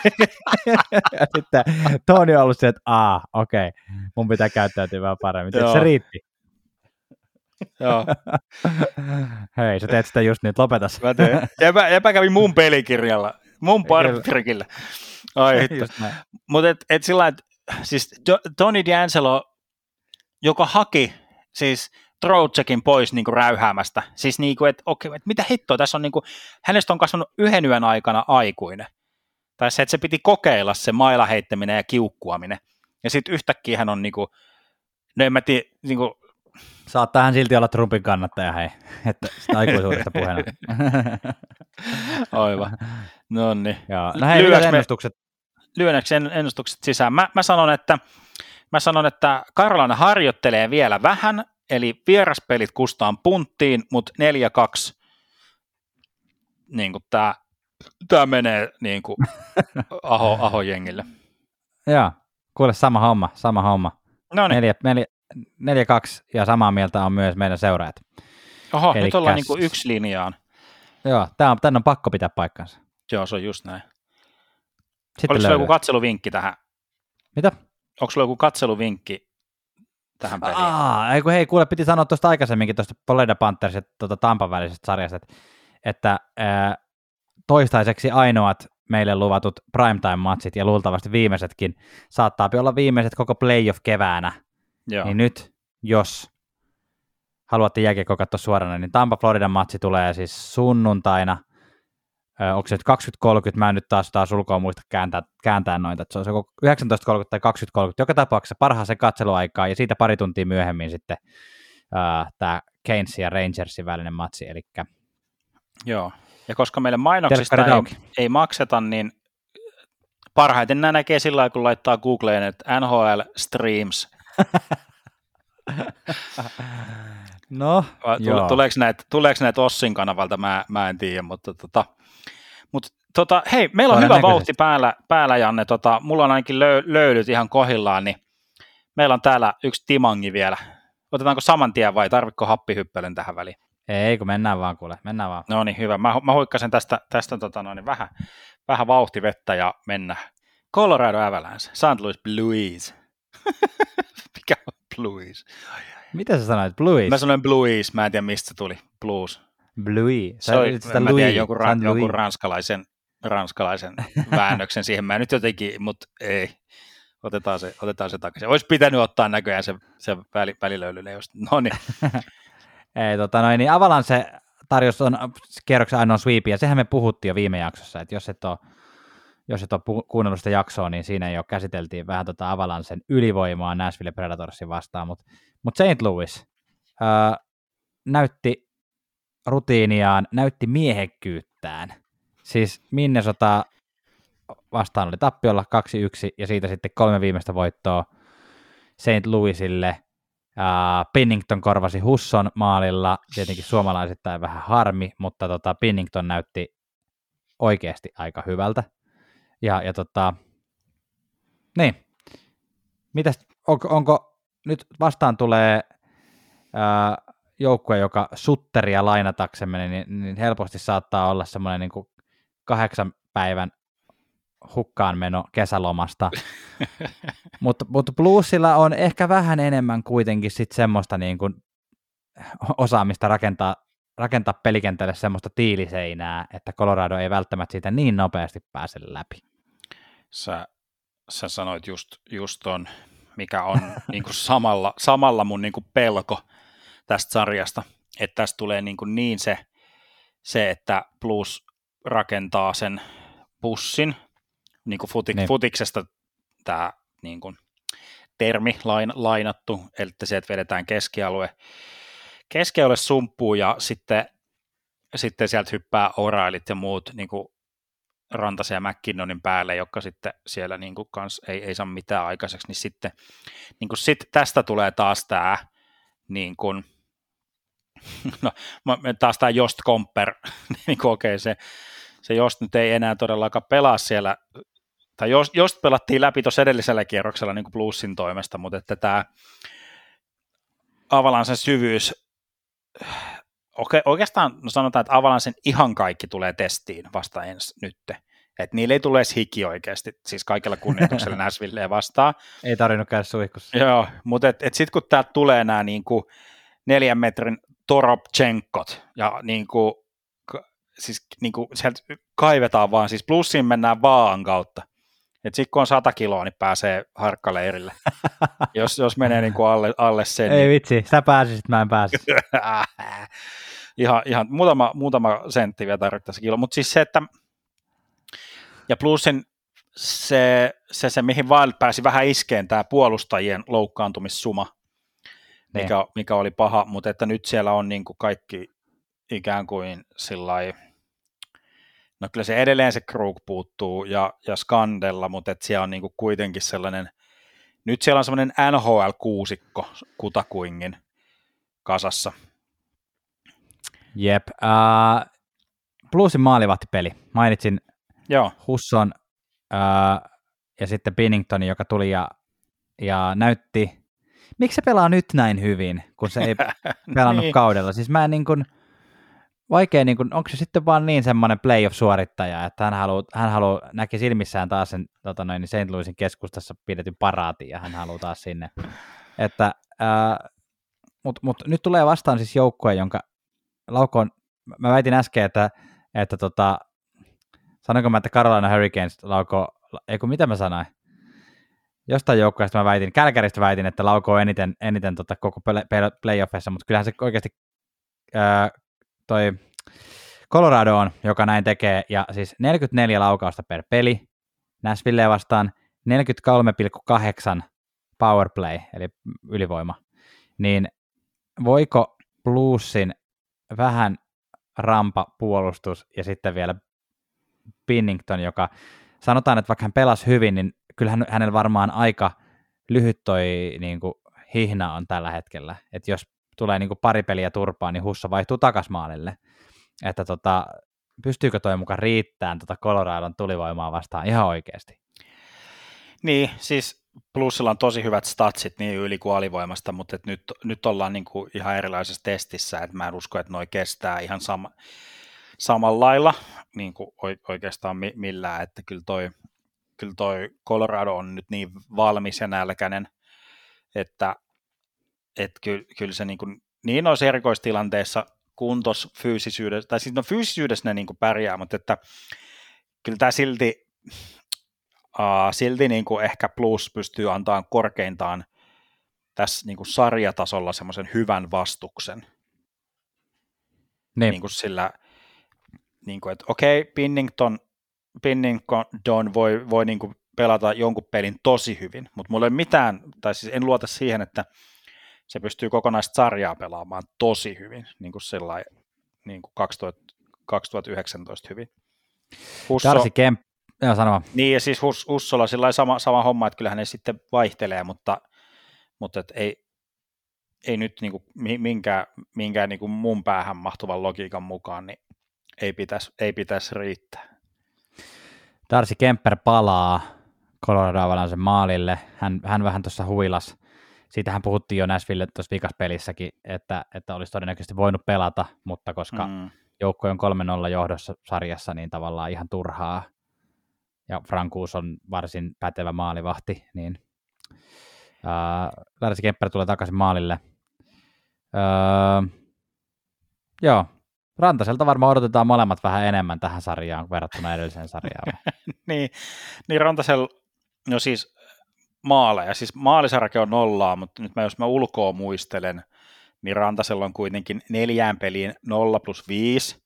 ja sitten Toni on ollut se, että aa, okei, okay, mun pitää käyttäytyä vähän paremmin. Se riitti. Joo. Hei, sä teet sitä just nyt, lopeta Mä teen. Epä, epä kävi mun pelikirjalla, mun parkirkillä. Ai Mutta et, et sillä että siis Tony D'Angelo, joka haki siis Troutsekin pois niin kuin räyhäämästä. Siis niin kuin, että okei, että mitä hittoa, tässä on niin kuin, hänestä on kasvanut yhden yön aikana aikuinen. Tai se, että se piti kokeilla se maila heittäminen ja kiukkuaminen. Ja sitten yhtäkkiä hän on niin kuin, no en mä tiedä, niin kuin, Saattaa hän silti olla Trumpin kannattaja, hei, että aikuisuudesta puheena. Aivan. No niin. No hei, ennustukset? lyönnäksi ennustukset sisään. Mä, mä, sanon, että, mä sanon, että Karolana harjoittelee vielä vähän, eli vieraspelit kustaan punttiin, mutta 4-2 niin kuin tämä, tämä menee niin kuin aho, aho jengille. Joo, kuule sama homma, sama homma. No niin. 4, 4, 4, 2 ja samaa mieltä on myös meidän seuraajat. Oho, Elikkä, nyt ollaan niin kuin yksi linjaan. Joo, tämä on, tämän on pakko pitää paikkansa. Joo, se on just näin. Sitten Oliko sulla joku katseluvinkki tähän? Mitä? Onko sulla joku katseluvinkki tähän peliin? Aa, ei, kun hei, kuule, piti sanoa tuosta aikaisemminkin tuosta Poleda Panthers ja tuota Tampan välisestä sarjasta, että, että ää, toistaiseksi ainoat meille luvatut primetime-matsit ja luultavasti viimeisetkin saattaa olla viimeiset koko playoff keväänä. Joo. Niin nyt, jos haluatte jääkiekko katsoa suorana, niin Tampa Floridan matsi tulee siis sunnuntaina. Ö, onko se nyt 20.30, mä en nyt taas, taas ulkoa muista kääntää, kääntää noita, että se on se 19.30 tai 20.30, joka tapauksessa parhaaseen katseluaikaa, ja siitä pari tuntia myöhemmin sitten tämä Keynes ja Rangersin välinen matsi, eli Joo, ja koska meille mainoksista ei, ei makseta, niin parhaiten nämä näkee sillä kun laittaa Googleen, että NHL Streams. no, Tule, tuleeko, näitä, tuleeko näitä Ossin kanavalta, mä, mä en tiedä, mutta tota, mutta tota, hei, meillä on, hyvä vauhti päällä, päällä Janne, tota, mulla on ainakin löy, löydyt ihan kohillaan, niin meillä on täällä yksi timangi vielä. Otetaanko saman tien vai tarvitko happihyppelyn tähän väliin? Ei, kun mennään vaan kuule, mennään vaan. No niin, hyvä. Mä, mä huikkasen tästä, tästä tota noin, vähän, vähän vauhtivettä ja mennä. Colorado Avalanche, St. Louis Blues. Mikä on Blues? Mitä sä sanoit, Blues? Mä sanoin Blues, mä en tiedä mistä se tuli, Blues. Blues. Se oli, mä Louis, tiedän jonkun, ra, jonkun ranskalaisen, ranskalaisen väännöksen siihen. Mä nyt jotenkin, mutta ei. Otetaan se, otetaan se takaisin. Olisi pitänyt ottaa näköjään se, se väli, välilöylylle. No niin. Ei, tota noin, niin Avalanche tarjosi on kierroksen ainoa sweep, ja sehän me puhuttiin jo viime jaksossa, että jos et ole, jos et ole kuunnellut sitä jaksoa, niin siinä jo käsiteltiin vähän tota Avalanchen ylivoimaa Nashville Predatorsin vastaan, mutta mut St. Louis ää, näytti rutiiniaan, näytti miehekkyyttään. Siis Minnesota vastaan oli tappiolla 2-1 ja siitä sitten kolme viimeistä voittoa St. Louisille – Uh, Pennington korvasi Husson maalilla, tietenkin suomalaisittain vähän harmi, mutta tota, Pennington näytti oikeasti aika hyvältä. Ja, ja tota, niin, mitäs, onko, onko nyt vastaan tulee uh, joukkue, joka sutteria lainataksemme, niin, niin helposti saattaa olla semmoinen niin kahdeksan päivän hukkaan meno kesälomasta. mutta, mutta Bluesilla on ehkä vähän enemmän kuitenkin sit semmoista niin kuin osaamista rakentaa, rakentaa pelikentälle semmoista tiiliseinää, että Colorado ei välttämättä siitä niin nopeasti pääse läpi. Sä, sä sanoit just, just ton, mikä on niin kuin samalla, samalla mun niin kuin pelko tästä sarjasta, että tästä tulee niin, kuin niin se, se, että Blues rakentaa sen pussin, niin kuin futi, niin. futiksesta tämä niin kuin, termi lain, lainattu, eli se, että vedetään keskialue, keskialue sumppuun ja sitten, sitten sieltä hyppää orailit ja muut niin kuin Rantasen ja McKinnonin päälle, jotka sitten siellä niin kuin kans ei, ei saa mitään aikaiseksi, niin sitten niin kuin sit tästä tulee taas tämä niin kuin, no, taas tämä Jost Komper, niin kuin okei, okay, se, se Jost nyt ei enää todellakaan pelaa siellä tai jos, jos pelattiin läpi tuossa edellisellä kierroksella niin kuin plussin toimesta, mutta että tämä Avalansen syvyys, oke, oikeastaan no sanotaan, että Avalansen ihan kaikki tulee testiin vasta ensi nytte. Että niille ei tule edes hiki oikeasti, siis kaikella kunnioituksella Näsvilleen vastaan. Ei tarvinnut käydä suihkussa. Joo, mutta et, et sitten kun täältä tulee nämä niinku neljän metrin Toropchenkot ja niinku, siis niinku sieltä kaivetaan vaan, siis plussiin mennään vaan kautta. Et sitten kun on 100 kiloa, niin pääsee harkkaleirille. jos, jos menee niin kuin alle, alle sen. Ei niin... vitsi, sä pääsisit, mä en pääse. ihan, ihan muutama, muutama sentti vielä tarvittaisiin kilo. Mutta siis se, että ja plusin se, se, se, mihin Wild pääsi vähän iskeen, tämä puolustajien loukkaantumissuma, mikä, niin. mikä oli paha, mutta että nyt siellä on niin kuin kaikki ikään kuin sillä No kyllä se edelleen se Krug puuttuu ja, ja Skandella, mutta et siellä on niinku kuitenkin sellainen, nyt siellä on sellainen NHL-kuusikko kutakuingin kasassa. Jep. Uh, Bluesin maalivahtipeli. Mainitsin Joo. Husson uh, ja sitten Binnington, joka tuli ja, ja näytti, miksi se pelaa nyt näin hyvin, kun se ei pelannut niin. kaudella. Siis mä en niin kuin, vaikea, niin kuin, onko se sitten vaan niin semmoinen playoff-suorittaja, että hän haluaa, hän haluaa näki silmissään taas sen tota noin, St. Louisin keskustassa pidetyn paraatin ja hän haluaa taas sinne. Että, mutta mut, nyt tulee vastaan siis joukkue, jonka laukoon, mä väitin äsken, että, että tota, sanoinko mä, että Carolina Hurricanes lauko, ei kun mitä mä sanoin, jostain joukkueesta mä väitin, Kälkäristä väitin, että laukoo eniten, eniten tota koko playoffissa, mutta kyllähän se oikeasti ää, toi Colorado on, joka näin tekee, ja siis 44 laukausta per peli, Nashville vastaan 43,8 powerplay, eli ylivoima, niin voiko Bluesin vähän rampa puolustus ja sitten vielä Pinnington, joka sanotaan, että vaikka hän pelasi hyvin, niin kyllähän hänellä varmaan aika lyhyt toi niin kuin, hihna on tällä hetkellä. Että jos tulee niin kuin pari peliä turpaan, niin Hussa vaihtuu takas maalille. Että tota, pystyykö toi mukaan riittämään tota Coloradon tulivoimaa vastaan ihan oikeasti? Niin, siis plussilla on tosi hyvät statsit niin yli kuin alivoimasta, mutta et nyt, nyt ollaan niin kuin ihan erilaisessa testissä, että mä en usko, että noi kestää ihan sama, samalla lailla niin kuin oikeastaan millään, että kyllä toi, kyllä toi Colorado on nyt niin valmis ja nälkäinen, että, että kyllä, kyllä se niin, kuin, niin olisi erikoistilanteessa kuntos fyysisyydessä, tai siis no fyysisyydessä ne niin kuin pärjää, mutta että kyllä tämä silti, uh, silti niin kuin ehkä plus pystyy antamaan korkeintaan tässä niin kuin sarjatasolla semmoisen hyvän vastuksen. Niin. Niin kuin sillä, niin kuin, että okei, okay, Pinnington, Pinnington voi, voi niin kuin pelata jonkun pelin tosi hyvin, mutta mulla ei mitään, tai siis en luota siihen, että se pystyy kokonaista sarjaa pelaamaan tosi hyvin, niin kuin sellainen niin kuin 2000, 2019 hyvin. Husso, Darcy Kemp, joo sanoa. Niin, ja siis Hus, Hussolla sillä sama, sama homma, että kyllähän ne sitten vaihtelee, mutta, mutta et ei, ei nyt niin kuin minkään, minkään niin kuin mun päähän mahtuvan logiikan mukaan, niin ei pitäisi, ei pitäisi riittää. Darcy Kemper palaa Colorado sen maalille. Hän, hän vähän tuossa huilas. Siitähän puhuttiin jo Nashville tuossa vikas pelissäkin, että, että olisi todennäköisesti voinut pelata, mutta koska mm. joukko on 3-0 johdossa sarjassa, niin tavallaan ihan turhaa. Ja Frankuus on varsin pätevä maalivahti, niin äh, Darcy Kemper tulee takaisin maalille. Äh, joo, Rantaselta varmaan odotetaan molemmat vähän enemmän tähän sarjaan verrattuna edelliseen sarjaan. niin, niin Rantasel, no siis maaleja, siis maalisarake on nollaa, mutta nyt mä, jos mä ulkoa muistelen, niin Rantasella on kuitenkin neljään peliin 0 plus 5,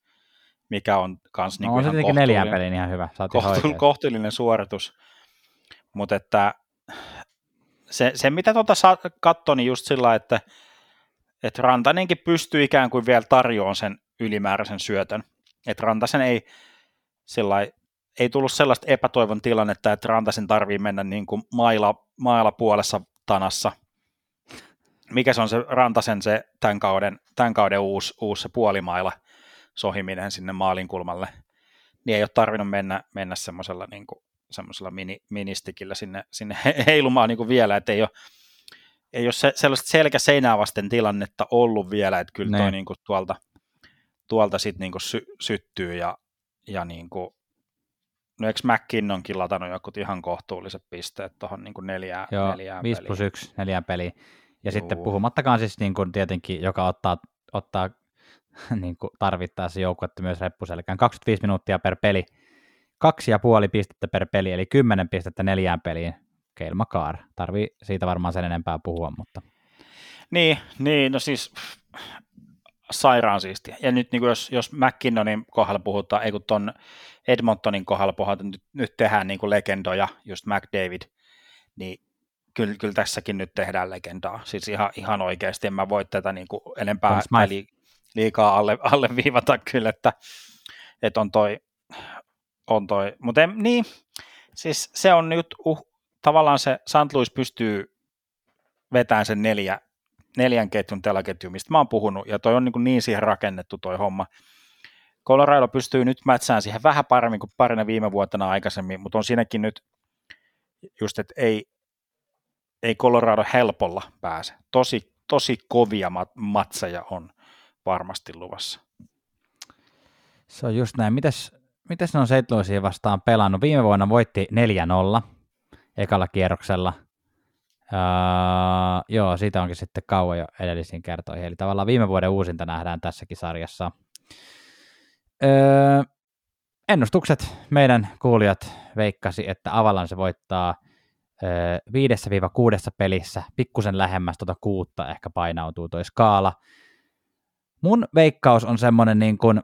mikä on kans niin no, ihan kohtuullinen, neljään peliin ihan hyvä. Kohtu, kohtuullinen suoritus, mutta että se, se mitä tuota katsoi, niin just sillä että, että Rantanenkin pystyy ikään kuin vielä tarjoamaan sen ylimääräisen syötön. Että Rantasen ei, sillai, ei tullut sellaista epätoivon tilannetta, että Rantasen tarvii mennä niin kuin maila, maila puolessa tanassa. Mikä se on se Rantasen se tämän kauden, tämän kauden uusi, uusi se puolimaila sohiminen sinne maalin kulmalle. Niin ei ole tarvinnut mennä, mennä semmoisella niin kuin, semmoisella mini, ministikillä sinne, sinne heilumaan niin kuin vielä, että ei ole, ei ole se, sellaista selkä seinää vasten tilannetta ollut vielä, että kyllä toi niin. niin kuin tuolta, tuolta sitten niinku sy- syttyy ja, ja niinku, no eikö McKinnonkin latannut joku ihan kohtuulliset pisteet tuohon niinku neljään, Joo, neljään 5 plus 1 neljään peliin. Ja Juu. sitten puhumattakaan siis niin kuin tietenkin, joka ottaa, ottaa niin kuin tarvittaessa joukkuetta myös reppuselkään. 25 minuuttia per peli, kaksi ja puoli pistettä per peli, eli 10 pistettä neljään peliin. Keilma Kaar. Tarvii siitä varmaan sen enempää puhua, mutta... Niin, niin no siis sairaan siistiä. Ja nyt niin kuin jos, jos McKinnonin kohdalla puhutaan, ei kun tuon Edmontonin kohdalla puhutaan, nyt, nyt tehdään niin kuin legendoja, just McDavid, niin kyllä, kyllä tässäkin nyt tehdään legendaa. Siis ihan, ihan oikeasti en mä voi tätä niin kuin enempää li, liikaa alle, alle viivata kyllä, että, että on toi, on toi. mutta niin, siis se on nyt, uh, tavallaan se St. Louis pystyy vetämään sen neljä, neljän ketjun telaketju, mistä mä oon puhunut, ja toi on niin, niin siihen rakennettu toi homma. Colorado pystyy nyt mätsään siihen vähän paremmin kuin parina viime vuotena aikaisemmin, mutta on siinäkin nyt just, että ei, ei Colorado helpolla pääse. Tosi, tosi kovia mat- matseja on varmasti luvassa. Se on just näin. Mites, mites ne on St. Louisia vastaan pelannut? Viime vuonna voitti 4-0 ekalla kierroksella. Uh, joo, siitä onkin sitten kauan jo edellisiin kertoihin. Eli tavallaan viime vuoden uusinta nähdään tässäkin sarjassa. Uh, ennustukset meidän kuulijat veikkasi, että Avalanche voittaa viidessä viiva kuudessa pelissä, pikkusen lähemmäs tuota kuutta ehkä painautuu toi skaala. Mun veikkaus on semmoinen niin kuin,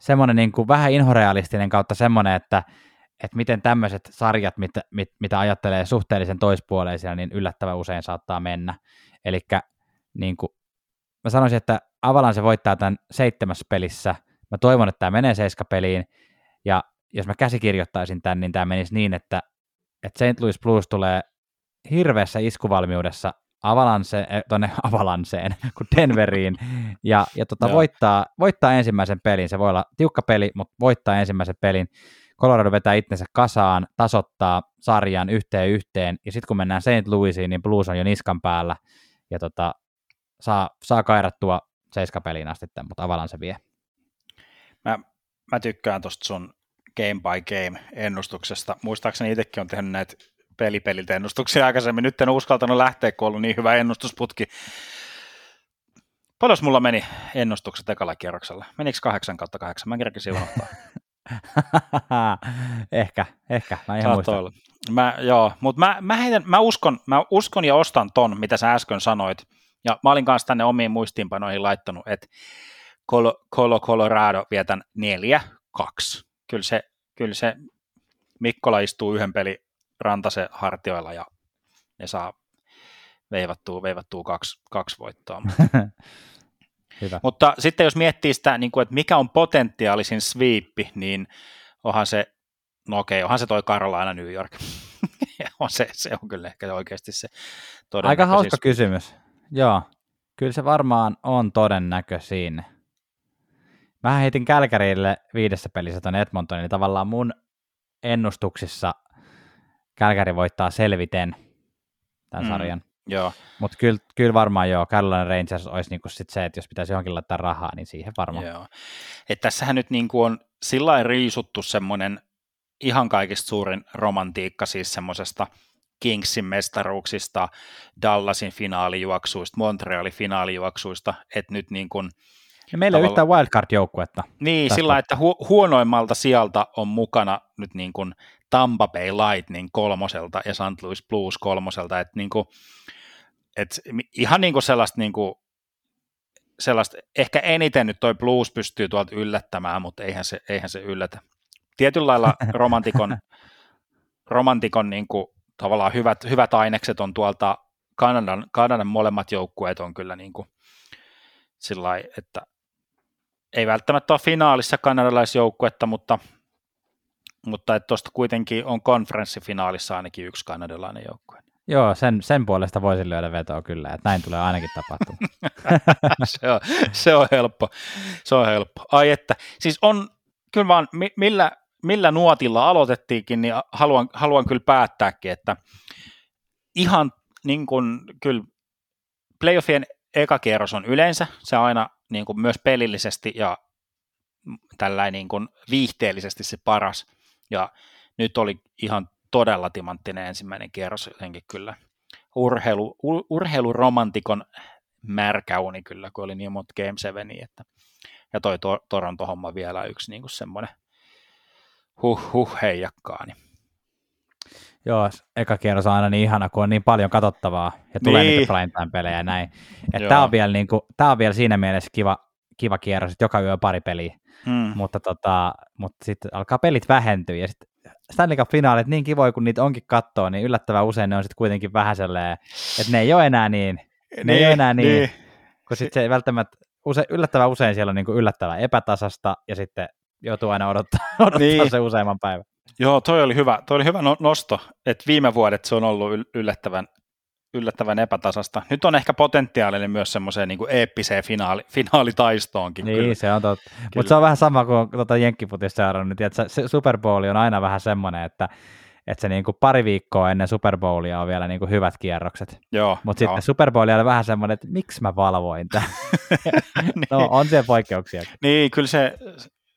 semmoinen niin kuin vähän inhorealistinen kautta semmoinen, että, että miten tämmöiset sarjat, mit, mit, mitä ajattelee suhteellisen toispuoleisina, niin yllättävän usein saattaa mennä. Eli niin kuin, mä sanoisin, että Avalanche voittaa tämän seitsemässä pelissä. Mä toivon, että tämä menee seiskapeliin, ja jos mä käsikirjoittaisin tämän, niin tämä menisi niin, että, että St. Louis Blues tulee hirveässä iskuvalmiudessa Avalanse, eh, tonne Avalanseen kuin Denveriin ja, ja tota, voittaa, voittaa ensimmäisen pelin. Se voi olla tiukka peli, mutta voittaa ensimmäisen pelin. Colorado vetää itsensä kasaan, tasoittaa sarjan yhteen yhteen, ja sitten kun mennään St. Louisiin, niin Blues on jo niskan päällä, ja tota, saa, saa kairattua seiskapeliin asti, mutta Avalanse vie. Mä, mä tykkään tuosta sun game by game ennustuksesta. Muistaakseni itsekin on tehnyt näitä pelipeliltä ennustuksia aikaisemmin. Nyt en uskaltanut lähteä, kun on ollut niin hyvä ennustusputki. Paljon mulla meni ennustukset ekalla kierroksella? Menikö 8 kautta 8? Mä kerkesin unohtaa. ehkä, ehkä. Mä ihan. Mä, joo, mutta mä, mä, heitän, mä, uskon, mä uskon ja ostan ton, mitä sä äsken sanoit. Ja mä olin kanssa tänne omiin muistiinpanoihin laittanut, että Colo Colorado vietän 4-2 kyllä se, kyllä se Mikkola istuu yhden pelin Rantase hartioilla ja ne saa veivattua, veivattua kaksi, kaksi voittoa. Hyvä. Mutta sitten jos miettii sitä, niin kuin, että mikä on potentiaalisin sweep, niin onhan se, no okei, onhan se toi Carolina New York. on se, se on kyllä ehkä oikeasti se Aika hauska kysymys. Joo, kyllä se varmaan on todennäköisin. Mä heitin Kälkärille viidessä pelissä tuonne Edmontonin, niin tavallaan mun ennustuksissa Kälkäri voittaa selviten tämän mm, sarjan. Joo. Mutta kyllä, kyllä varmaan joo, Carolina Rangers olisi niinku sit se, että jos pitäisi johonkin laittaa rahaa, niin siihen varmaan. Joo. Et tässähän nyt niinku on sillä riisuttu semmoinen ihan kaikista suurin romantiikka siis semmoisesta Kingsin mestaruuksista, Dallasin finaalijuoksuista, Montrealin finaalijuoksuista, että nyt niin kuin – ja meillä ei yhtään wildcard-joukkuetta. Niin, tästä. sillä että hu- huonoimmalta sieltä on mukana nyt niin kuin Tampa Bay Lightning kolmoselta ja St. Louis Blues kolmoselta, että niin kuin, et ihan niin kuin sellaista, niin kuin, sellaista, ehkä eniten nyt toi Blues pystyy tuolta yllättämään, mutta eihän se, eihän se yllätä. Tietyllä lailla romantikon, romantikon niin kuin, tavallaan hyvät, hyvät ainekset on tuolta Kanadan, Kanadan molemmat joukkueet on kyllä niin kuin, sillä että ei välttämättä ole finaalissa kanadalaisjoukkuetta, mutta, mutta että tuosta kuitenkin on konferenssifinaalissa ainakin yksi kanadalainen joukkue. Joo, sen, sen puolesta voisin lyödä vetoa kyllä, että näin tulee ainakin tapahtumaan. se, on, se on helppo, se on helppo. Ai että, siis on kyllä vaan, millä, millä nuotilla aloitettiinkin, niin haluan, haluan kyllä päättääkin, että ihan niin kuin kyllä playoffien eka kierros on yleensä, se aina niin kuin myös pelillisesti ja tällainen niin kuin viihteellisesti se paras. Ja nyt oli ihan todella timanttinen ensimmäinen kierros jotenkin kyllä. Urheilu, ur, urheiluromantikon märkä uni kyllä, kun oli niin monta Game 7, että ja toi to, Toronto-homma vielä yksi niin kuin semmoinen huh huh heijakkaa, niin Joo, eka kierros on aina niin ihana, kun on niin paljon katsottavaa ja tulee niin. niitä primetime-pelejä ja näin. Tämä on, vielä niin kuin, on vielä siinä mielessä kiva, kiva kierros, että joka yö pari peliä, hmm. mutta, tota, mutta sitten alkaa pelit vähentyä ja sitten Stanley Cup-finaalit niin kivoja, kun niitä onkin katsoa, niin yllättävän usein ne on sitten kuitenkin vähän sellainen, että ne ei ole enää niin, ne niin, ei ole enää niin, niin. kun sitten se välttämättä, use, yllättävän usein siellä on niin kuin yllättävän epätasasta ja sitten joutuu aina odottaa, odottaa niin. se useamman päivän. Joo, toi oli hyvä, toi oli hyvä no-, nosto, että viime vuodet se on ollut yllättävän, yllättävän epätasasta. Nyt on ehkä potentiaalinen myös semmoiseen niin eeppiseen finaali, finaalitaistoonkin. Niin, kyllä. se on totta. Mutta se on vähän sama kuin tuota Jenkkiputissa seurannut, että se Super Bowl on aina vähän semmoinen, että että se niin kuin pari viikkoa ennen Super Bowlia on vielä niin kuin hyvät kierrokset. Joo, Mutta sitten Super Bowlia oli vähän semmoinen, että miksi mä valvoin tämän. niin, no on siellä poikkeuksia. niin, kyllä se,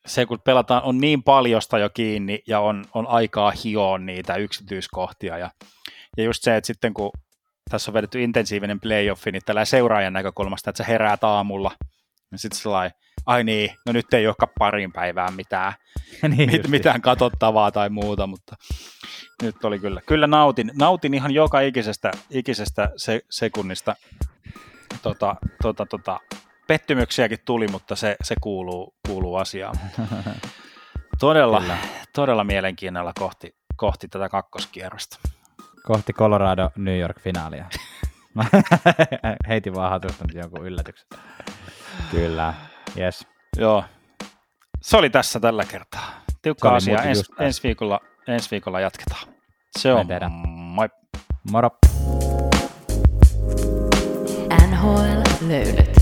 se, kun pelataan, on niin paljosta jo kiinni ja on, on aikaa hioa niitä yksityiskohtia. Ja, ja just se, että sitten kun tässä on vedetty intensiivinen playoffi, niin tällä seuraajan näkökulmasta, että sä heräät aamulla, ja sitten sellainen, ai niin, no nyt ei olekaan parin päivään mitään, niin mit, mitään katsottavaa tai muuta, mutta nyt oli kyllä. Kyllä nautin, nautin ihan joka ikisestä, ikisestä se, sekunnista. Tota, tota, tota, pettymyksiäkin tuli, mutta se, se kuuluu, kuuluu asiaan. Todella, Kyllä. todella mielenkiinnolla kohti, kohti tätä kakkoskierrosta. Kohti Colorado New York finaalia. Mä heitin vaan hatusta nyt jonkun yllätyksen. Kyllä, yes. Joo. Se oli tässä tällä kertaa. Tiukka asia. Ens, ensi, viikolla, ensi viikolla jatketaan. Se on. Moi. Moro. NHL löydöt.